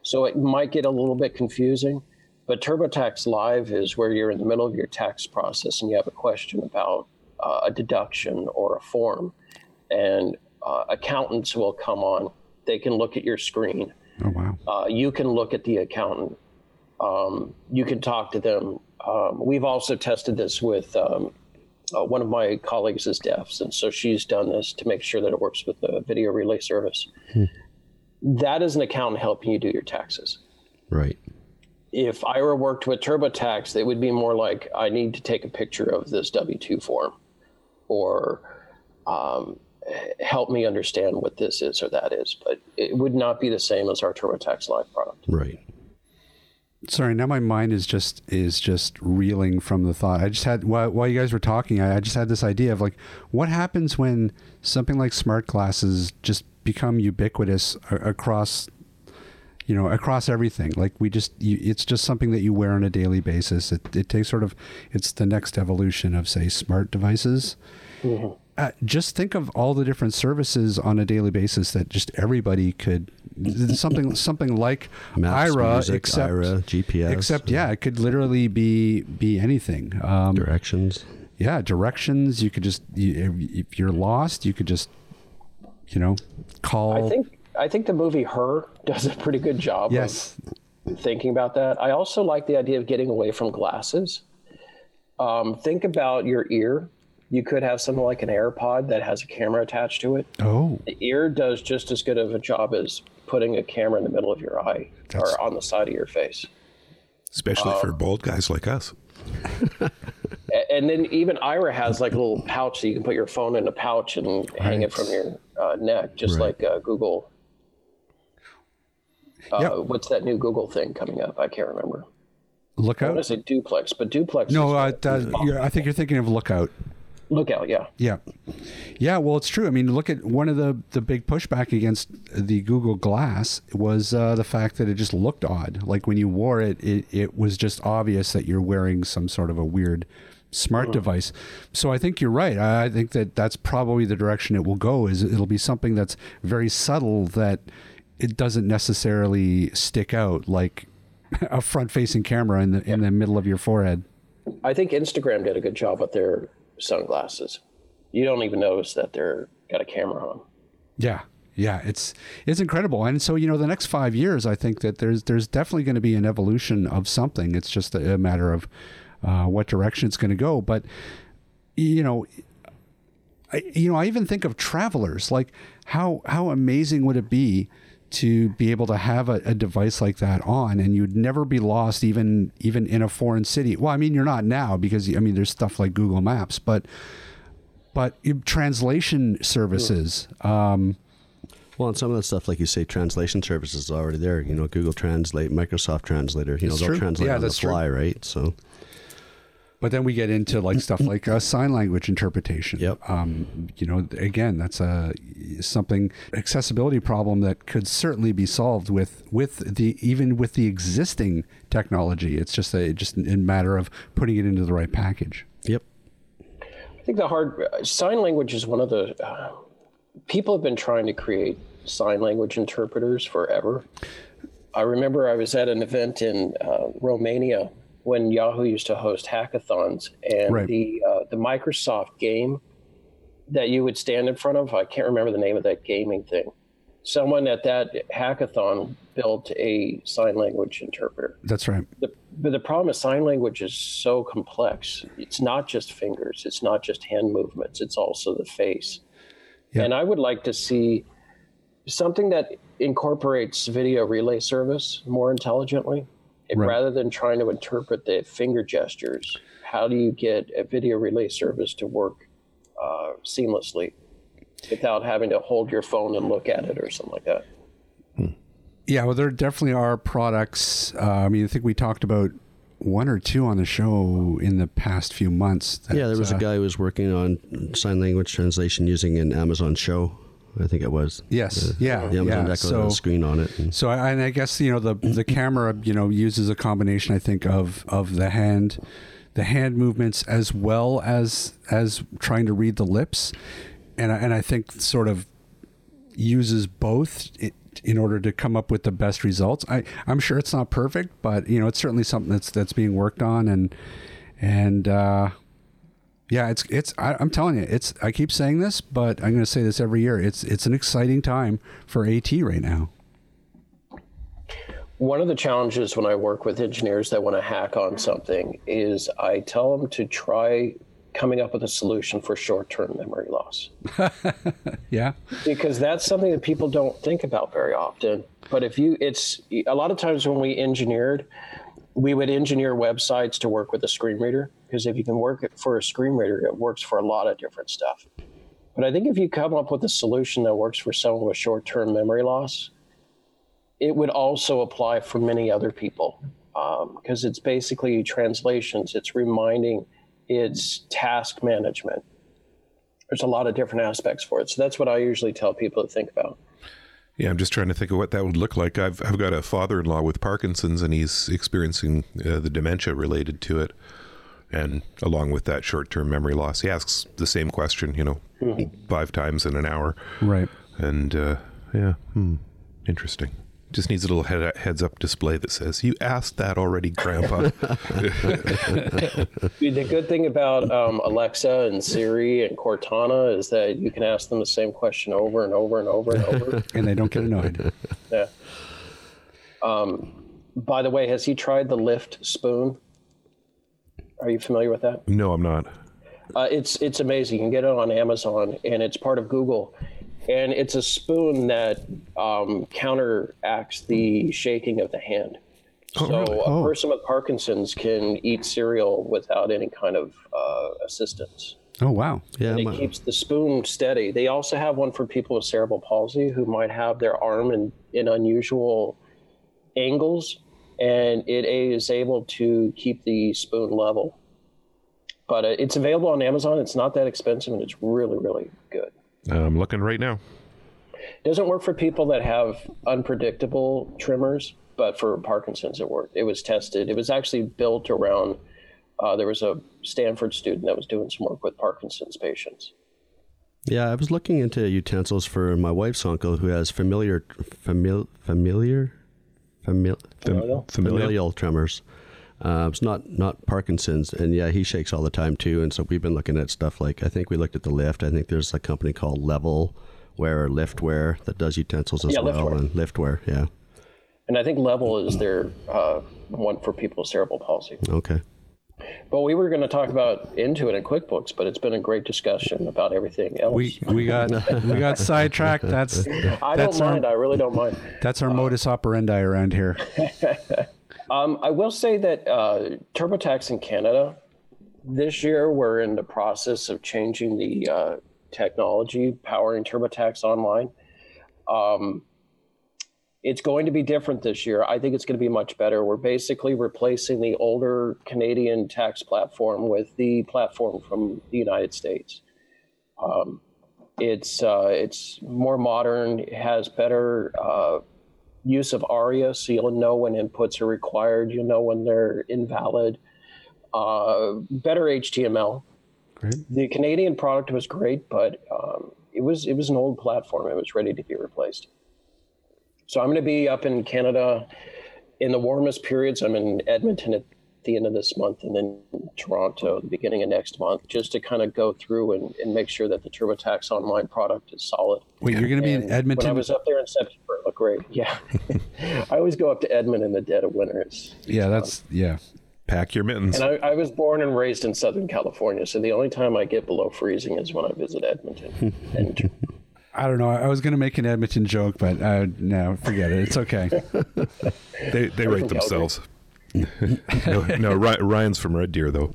[SPEAKER 5] So it might get a little bit confusing, but TurboTax Live is where you're in the middle of your tax process and you have a question about uh, a deduction or a form, and uh, accountants will come on. They can look at your screen.
[SPEAKER 1] Oh wow!
[SPEAKER 5] Uh, you can look at the accountant. Um, you can talk to them um, we've also tested this with um, uh, one of my colleagues is deaf, and so she's done this to make sure that it works with the video relay service. Hmm. That is an accountant helping you do your taxes.
[SPEAKER 2] Right.
[SPEAKER 5] If Aira worked with TurboTax, it would be more like I need to take a picture of this W two form, or um, help me understand what this is or that is, but it would not be the same as our TurboTax Live product.
[SPEAKER 2] Right.
[SPEAKER 1] Sorry, now my mind is just is just reeling from the thought. I just had while, while you guys were talking, I, I just had this idea of like, what happens when something like smart glasses just become ubiquitous across, you know, across everything. Like we just, you, it's just something that you wear on a daily basis. It, it takes sort of, it's the next evolution of say smart devices. Mm-hmm. Uh, just think of all the different services on a daily basis that just everybody could something something like
[SPEAKER 2] Maps,
[SPEAKER 1] Aira,
[SPEAKER 2] music,
[SPEAKER 1] except
[SPEAKER 2] Aira, GPS,
[SPEAKER 1] except yeah, it could literally be be anything. Um,
[SPEAKER 2] directions.
[SPEAKER 1] yeah, directions. You could just you, if you're lost, you could just you know call.
[SPEAKER 5] I think I think the movie Her does a pretty good job
[SPEAKER 1] yes,
[SPEAKER 5] of thinking about that. I also like the idea of getting away from glasses. Um, think about your ear. You could have something like an AirPod that has a camera attached to it.
[SPEAKER 1] oh
[SPEAKER 5] The ear does just as good of a job as putting a camera in the middle of your eye
[SPEAKER 1] That's-
[SPEAKER 5] or on the side of your face.
[SPEAKER 3] especially for bald guys like us. [LAUGHS]
[SPEAKER 5] And then even Aira has like a little pouch that you can put your phone in a pouch and hang it from your uh, neck, just
[SPEAKER 2] Right.
[SPEAKER 5] like uh, Google. Uh,
[SPEAKER 1] Yep.
[SPEAKER 5] What's that new Google thing coming up? I can't remember. I want to
[SPEAKER 1] lookout.
[SPEAKER 5] say duplex, but duplex.
[SPEAKER 1] No,
[SPEAKER 5] is,
[SPEAKER 1] uh, you're, I think you're thinking of lookout.
[SPEAKER 5] Lookout. Yeah,
[SPEAKER 1] Yeah, yeah. Well, it's true. I mean, look at one of the the big pushback against the Google Glass was uh, the fact that it just looked odd. Like when you wore it, it it was just obvious that you're wearing some sort of a weird smart device. So I think you're right. I I think that that's probably the direction it will go. Is it'll be something that's very subtle that it doesn't necessarily stick out like [LAUGHS] a front facing camera in the in the middle of your forehead.
[SPEAKER 5] I think Instagram did a good job with their sunglasses. You don't even notice that they're got a camera on.
[SPEAKER 1] Yeah, yeah, it's it's incredible, and so you know, the next five years, I think that there's there's definitely going to be an evolution of something. It's just a, a matter of uh, what direction it's going to go. But you know, I, you know, I even think of travelers. Like how how amazing would it be to be able to have a, a device like that on, and you'd never be lost, even even in a foreign city. Well, I mean, you're not now because I mean, there's stuff like Google Maps, but but translation services. Um,
[SPEAKER 2] Well, and some of that stuff, like you say, translation services is already there. You know, Google Translate, Microsoft Translator. You know, they'll
[SPEAKER 1] true.
[SPEAKER 2] translate
[SPEAKER 1] Yeah,
[SPEAKER 2] on the
[SPEAKER 1] that's true.
[SPEAKER 2] fly, right? So,
[SPEAKER 1] But then we get into like stuff [CLEARS THROAT] like uh, sign language interpretation.
[SPEAKER 2] Yep.
[SPEAKER 1] Um, you know, again, that's a something accessibility problem that could certainly be solved with with the even with the existing technology. It's just a just a matter of putting it into the right package.
[SPEAKER 2] yep.
[SPEAKER 5] I think the hard sign language is one of the uh, people have been trying to create sign language interpreters forever. I remember I was at an event in uh, Romania when Yahoo used to host hackathons, and
[SPEAKER 1] Right.
[SPEAKER 5] the uh, the Microsoft game that you would stand in front of. I can't remember the name of that gaming thing. Someone at that hackathon built a sign language interpreter.
[SPEAKER 1] That's right.
[SPEAKER 5] The, but the problem is sign language is so complex. It's not just fingers. It's not just hand movements. It's also the face.
[SPEAKER 1] Yeah.
[SPEAKER 5] And I would like to see something that incorporates video relay service more intelligently,
[SPEAKER 1] Right.
[SPEAKER 5] rather than trying to interpret the finger gestures. How do you get a video relay service to work uh, seamlessly without having to hold your phone and look at it or something like that?
[SPEAKER 1] Yeah, well, there definitely are products. Uh, I mean, I think we talked about one or two on the show in the past few months. that,
[SPEAKER 2] yeah, there was
[SPEAKER 1] uh,
[SPEAKER 2] a guy who was working on sign language translation using an Amazon show. I think it was.
[SPEAKER 1] Yes, yeah,
[SPEAKER 2] The Amazon
[SPEAKER 1] yeah.
[SPEAKER 2] Echo
[SPEAKER 1] So,
[SPEAKER 2] had a screen on it. and-
[SPEAKER 1] so I, and I guess you know the the camera you know uses a combination I think of of the hand, the hand movements as well as as trying to read the lips, and I, and I think sort of uses both i in order to come up with the best results. I I'm sure it's not perfect, but you know it's certainly something that's that's being worked on and and. uh yeah, it's it's. I, I'm telling you, it's. I keep saying this, but I'm going to say this every year. It's it's an exciting time for AT right now.
[SPEAKER 5] One of the challenges when I work with engineers that want to hack on something is I tell them to try coming up with a solution for short-term memory loss [LAUGHS]
[SPEAKER 1] Yeah,
[SPEAKER 5] because that's something that people don't think about very often. But if you, it's a lot of times when we engineered, we would engineer websites to work with a screen reader because if you can work it for a screen reader, it works for a lot of different stuff. But I think if you come up with a solution that works for someone with short term memory loss, it would also apply for many other people because um, it's basically translations, it's reminding, it's task management. There's a lot of different aspects for it. So that's what I usually tell people to think about.
[SPEAKER 3] Yeah, I'm just trying to think of what that would look like. I've I've got a father-in-law with Parkinson's, and he's experiencing uh, the dementia related to it, and along with that short-term memory loss. He asks the same question, you know, mm-hmm. five times in an hour.
[SPEAKER 1] Right.
[SPEAKER 3] And uh, yeah, hmm, interesting. Just needs a little head, heads up display that says, You asked that already, Grandpa. [LAUGHS]
[SPEAKER 5] the good thing about um, Alexa and Siri and Cortana is that you can ask them the same question over and over and over and over. [LAUGHS]
[SPEAKER 1] and they don't get annoyed.
[SPEAKER 5] Yeah. Um, by the way, has he tried the Lift spoon? Are you familiar with that?
[SPEAKER 3] No, I'm not.
[SPEAKER 5] Uh, it's it's amazing. You can get it on Amazon, and it's part of Google and it's a spoon that um, counteracts the shaking of the hand. Oh, so really? oh. a person with Parkinson's can eat cereal without any kind of uh, assistance.
[SPEAKER 1] Oh wow!
[SPEAKER 5] Yeah, and it my... keeps the spoon steady. They also have one for people with cerebral palsy who might have their arm in, in unusual angles, and it is able to keep the spoon level. But uh, it's available on Amazon. It's not that expensive, and it's really, really good.
[SPEAKER 3] I'm looking right now.
[SPEAKER 5] Doesn't work for people that have unpredictable tremors, but for Parkinson's, it worked. It was tested. It was actually built around. Uh, there was a Stanford student that was doing some work with Parkinson's patients.
[SPEAKER 2] Yeah, I was looking into utensils for my wife's uncle who has familiar, famil, familiar, famil, familial, familial tremors. Uh, it's not not Parkinson's, and yeah, he shakes all the time too. And so we've been looking at stuff like I think we looked at the lift. I think there's a company called Level Wear or Liftware that does utensils as yeah, well, Liftware. and Liftware, yeah.
[SPEAKER 5] And I think Level is their uh, one for people with cerebral palsy.
[SPEAKER 2] Okay.
[SPEAKER 5] But we were going to talk about Intuit and QuickBooks, but it's been a great discussion about everything else.
[SPEAKER 1] We we got [LAUGHS] we got sidetracked. That's
[SPEAKER 5] I that's don't mind. Our, I really don't mind.
[SPEAKER 1] That's our uh, modus operandi around here. [LAUGHS]
[SPEAKER 5] Um, I will say that uh, TurboTax in Canada this year we're in the process of changing the uh, technology powering TurboTax online. Um, it's going to be different this year. I think it's going to be much better. We're basically replacing the older Canadian tax platform with the platform from the United States. Um, it's uh, it's more modern. It has better uh, use of ARIA, so you'll know when inputs are required, you'll know when they're invalid. Uh, better HTML. Great. The Canadian product was great, but um, it was it was an old platform. It was ready to be replaced. So I'm going to be up in Canada in the warmest periods. I'm in Edmonton at the end of this month and then Toronto the beginning of next month, just to kind of go through and, and make sure that the TurboTax Online product is solid.
[SPEAKER 1] Wait, you're going to be in Edmonton?
[SPEAKER 5] When I was up there in September, it looked great. Yeah. [LAUGHS] I always go up to Edmonton in the dead of winter. It's,
[SPEAKER 1] yeah, that's, fun. yeah.
[SPEAKER 3] Pack your mittens.
[SPEAKER 5] And I, I, was born and raised in Southern California, so the only time I get below freezing is when I visit Edmonton. [LAUGHS] and
[SPEAKER 1] I don't know. I was going to make an Edmonton joke, but uh, no, forget it. It's okay. [LAUGHS]
[SPEAKER 3] they they rate themselves. No, no, Ryan's from Red Deer though.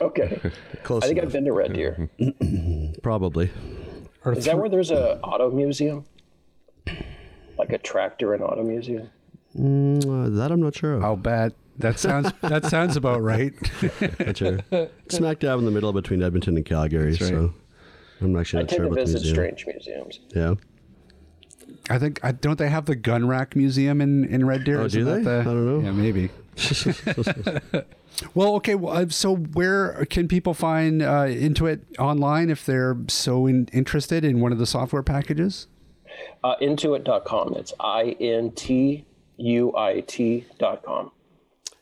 [SPEAKER 5] Okay. [LAUGHS] Close I think enough. I've been to Red Deer. [CLEARS THROAT]
[SPEAKER 2] Probably.
[SPEAKER 5] Is that where there's a auto museum? Like a tractor and auto museum?
[SPEAKER 2] Mm, uh, that I'm not sure of.
[SPEAKER 1] I'll bet. That sounds that sounds about right. [LAUGHS]
[SPEAKER 2] sure. Smack dab in the middle between Edmonton and Calgary, right. so I'm actually not sure.
[SPEAKER 5] I
[SPEAKER 2] sure
[SPEAKER 5] about
[SPEAKER 2] the
[SPEAKER 5] visit
[SPEAKER 2] museum.
[SPEAKER 5] strange museums.
[SPEAKER 2] Yeah.
[SPEAKER 1] I think I don't they have the gun rack museum in, in Red Deer?
[SPEAKER 2] Oh, do they?
[SPEAKER 1] The,
[SPEAKER 2] I don't know.
[SPEAKER 1] Yeah, maybe. [LAUGHS] well, okay. Well, so where can people find uh, Intuit online if they're so in, interested in one of the software packages?
[SPEAKER 5] Uh, Intuit.com. It's I N T U I T.com.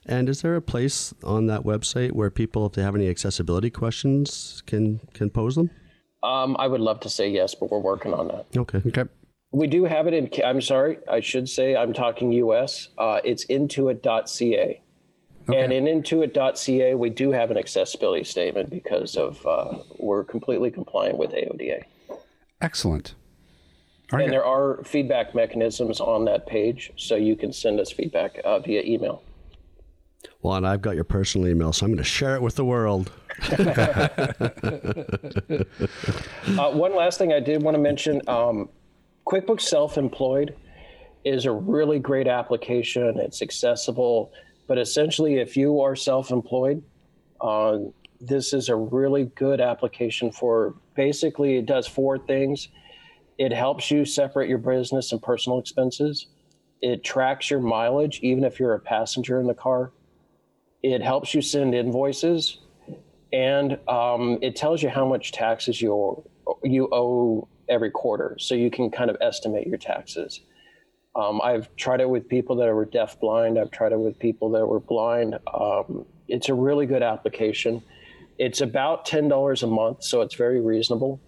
[SPEAKER 2] And is there a place on that website where people, if they have any accessibility questions, can can pose them?
[SPEAKER 5] Um, I would love to say yes, but we're working on that.
[SPEAKER 2] Okay.
[SPEAKER 1] Okay.
[SPEAKER 5] We do have it in, I'm sorry, I should say, I'm talking US. Uh, it's intuit.ca. Okay. And in intuit.ca, we do have an accessibility statement because of uh, we're completely compliant with AODA.
[SPEAKER 1] Excellent.
[SPEAKER 5] And there are feedback mechanisms on that page, so you can send us feedback uh, via email.
[SPEAKER 2] Well, and I've got your personal email, so I'm going to share it with the world. [LAUGHS] [LAUGHS]
[SPEAKER 5] Uh, one last thing I did want to mention um, QuickBooks Self Employed is a really great application. It's accessible, but essentially, if you are self employed, uh, this is a really good application for basically, it does four things. It helps you separate your business and personal expenses. It tracks your mileage, even if you're a passenger in the car. It helps you send invoices, and um, it tells you how much taxes you owe, you owe every quarter, so you can kind of estimate your taxes. Um, I've tried it with people that were deaf blind. I've tried it with people that were blind. Um, it's a really good application. It's about ten dollars a month, so it's very reasonable.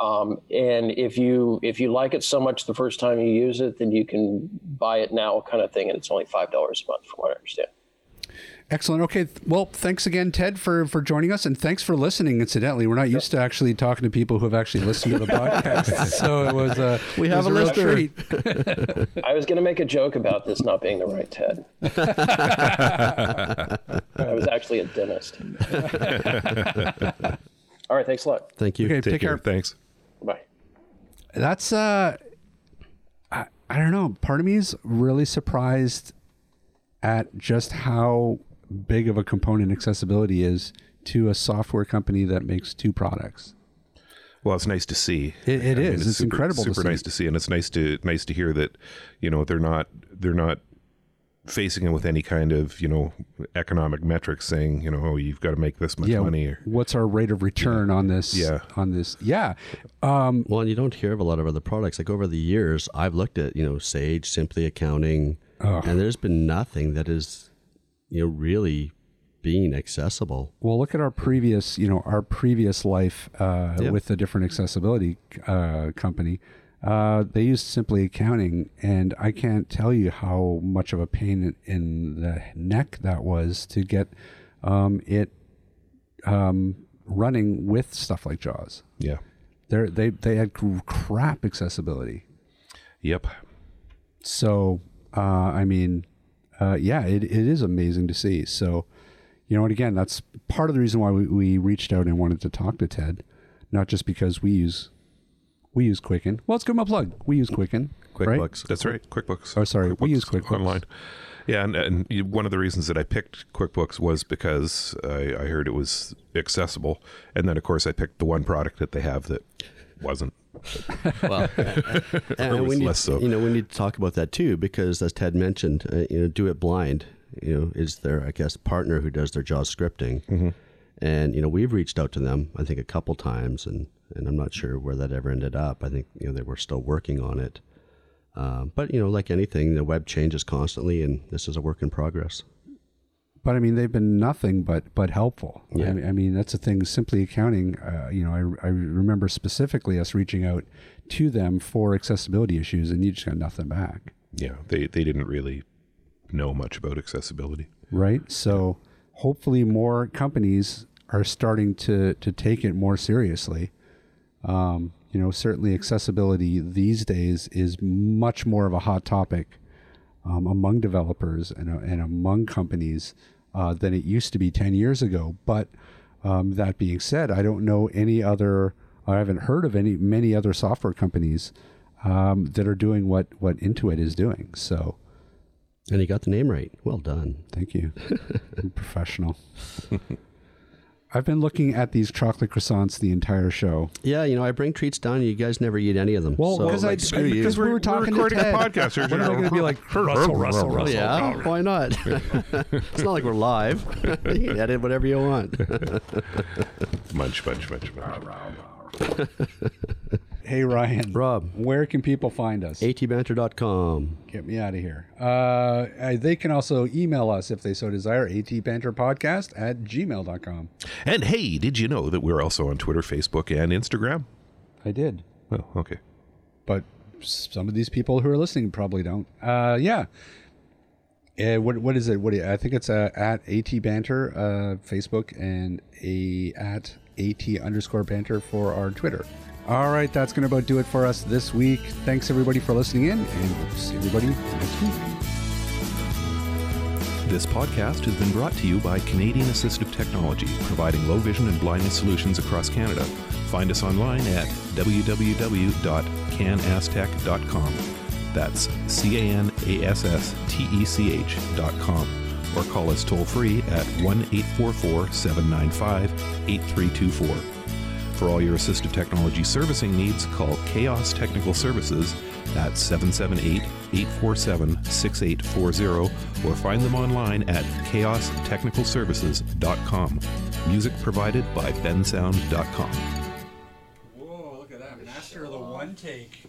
[SPEAKER 5] Um, and if you if you like it so much the first time you use it, then you can buy it now, kind of thing, and it's only five dollars a month, from what I understand.
[SPEAKER 1] Excellent. Okay. Well, thanks again, Ted, for for joining us, and thanks for listening. Incidentally, we're not used to actually talking to people who have actually listened to the [LAUGHS] podcast, so it was uh, [LAUGHS]
[SPEAKER 2] We have
[SPEAKER 1] was
[SPEAKER 2] a
[SPEAKER 1] real treat. [LAUGHS]
[SPEAKER 5] I was going to make a joke about this not being the right Ted. I was actually a dentist. All right, thanks a lot.
[SPEAKER 2] Thank you.
[SPEAKER 1] Okay,
[SPEAKER 3] Take,
[SPEAKER 1] take
[SPEAKER 3] care.
[SPEAKER 1] care.
[SPEAKER 3] Thanks.
[SPEAKER 5] Bye.
[SPEAKER 1] That's uh, I, I don't know. Part of me is really surprised at just how big of a component accessibility is to a software company that makes two products.
[SPEAKER 3] Well, it's nice to see.
[SPEAKER 1] It- it
[SPEAKER 3] I mean,
[SPEAKER 1] is. It's
[SPEAKER 3] super,
[SPEAKER 1] incredible to
[SPEAKER 3] Super
[SPEAKER 1] see.
[SPEAKER 3] nice to see, and it's nice to nice to hear that you know they're not they're not facing it with any kind of you know economic metrics saying you know oh you've got to make this much money or
[SPEAKER 1] what's our rate of return on this?
[SPEAKER 3] Yeah.
[SPEAKER 1] on this. Yeah, um,
[SPEAKER 2] Well, and you don't hear of a lot of other products. Like over the years, I've looked at, you know, Sage, Simply Accounting, and there's been nothing that is, you know, really being accessible.
[SPEAKER 1] Well, look at our previous, you know, our previous life uh,
[SPEAKER 2] Yeah.
[SPEAKER 1] with a different accessibility uh, company. Uh, they used simply accounting, and I can't tell you how much of a pain in the neck that was to get um, it um, running with stuff like Jaws.
[SPEAKER 3] yeah
[SPEAKER 1] They're, they they had crap accessibility.
[SPEAKER 3] yep
[SPEAKER 1] So, uh, I mean, uh, yeah, it, it is amazing to see. So, you know, and again, that's part of the reason why we, we reached out and wanted to talk to Ted, not just because we use we use Quicken. Well, let's give him a plug. We use Quicken. right?
[SPEAKER 2] QuickBooks.
[SPEAKER 3] that's right QuickBooks
[SPEAKER 1] Oh, sorry, we use QuickBooks.
[SPEAKER 3] online yeah and, and one of the reasons that I picked QuickBooks was because I, I heard it was accessible and then of course I picked the one product that they have that wasn't [LAUGHS]
[SPEAKER 2] Well, [LAUGHS] and we need,
[SPEAKER 3] so.
[SPEAKER 2] you know, we need to talk about that too, because as Ted mentioned, uh, you know, Do It Blind, you know, is their, I guess, partner who does their JAWS scripting.
[SPEAKER 3] Mm-hmm.
[SPEAKER 2] And, you know, we've reached out to them, I think, a couple times, and, and I'm not sure where that ever ended up. I think, you know, they were still working on it. Um, but, you know, like anything, the web changes constantly, and this is a work in progress.
[SPEAKER 1] But I mean, they've been nothing but but helpful.
[SPEAKER 2] Yeah.
[SPEAKER 1] I, mean, I mean, that's the thing. Simply accounting. Uh, you know, I, I remember specifically us reaching out to them for accessibility issues, and you just got nothing back.
[SPEAKER 3] yeah they they didn't really know much about accessibility
[SPEAKER 1] right? So hopefully more companies are starting to to take it more seriously. Um, you know, certainly accessibility these days is much more of a hot topic um, among developers and, uh, and among companies uh, than it used to be 10 years ago. But um, that being said, I don't know any other, I haven't heard of any, many other software companies um, that are doing what, what Intuit is doing. So
[SPEAKER 2] And you got the name right. Well done.
[SPEAKER 1] Thank you. [LAUGHS] Professional. [LAUGHS] I've been looking at these chocolate croissants the entire show.
[SPEAKER 2] Yeah, you know, I bring treats down, and you guys never eat any of them.
[SPEAKER 1] Well, because I
[SPEAKER 2] like, screw you.
[SPEAKER 1] because we were talking
[SPEAKER 3] recording
[SPEAKER 1] to Ted.
[SPEAKER 3] a podcast. There's
[SPEAKER 1] When are they going to be like [LAUGHS] Russell, Russell,
[SPEAKER 2] Well,
[SPEAKER 1] Russell?
[SPEAKER 2] yeah, why not? [LAUGHS] it's not like we're live. [LAUGHS] you can edit whatever you want.
[SPEAKER 3] munch munch munch munch
[SPEAKER 1] Hey Ryan,
[SPEAKER 2] Rob.
[SPEAKER 1] where can people find us?
[SPEAKER 2] atbanter.com.
[SPEAKER 1] Get me out of here. Uh, they can also email us if they so desire. atbanterpodcast at gmail.com.
[SPEAKER 3] and hey did you know that we're also on Twitter Facebook and Instagram
[SPEAKER 1] I did.
[SPEAKER 3] well okay
[SPEAKER 1] but some of these people who are listening probably don't. Uh, yeah. Uh, what what is it? What do you- I think it's uh, at at banter uh, Facebook and a at at underscore banter for our Twitter. All right, that's going to about do it for us this week. Thanks everybody for listening in, and we'll see everybody next week.
[SPEAKER 3] This podcast has been brought to you by Canadian Assistive Technology, providing low vision and blindness solutions across Canada. Find us online at www.canasstech.com. That's C A N A S S T E C H dot com. Or call us toll free at 1 844 795 8324. For all your assistive technology servicing needs, call Chaos Technical Services at 778 847 6840 or find them online at chaostechnicalservices.com. Music provided by bensound.com.
[SPEAKER 1] Whoa, look at that. Master of the one take.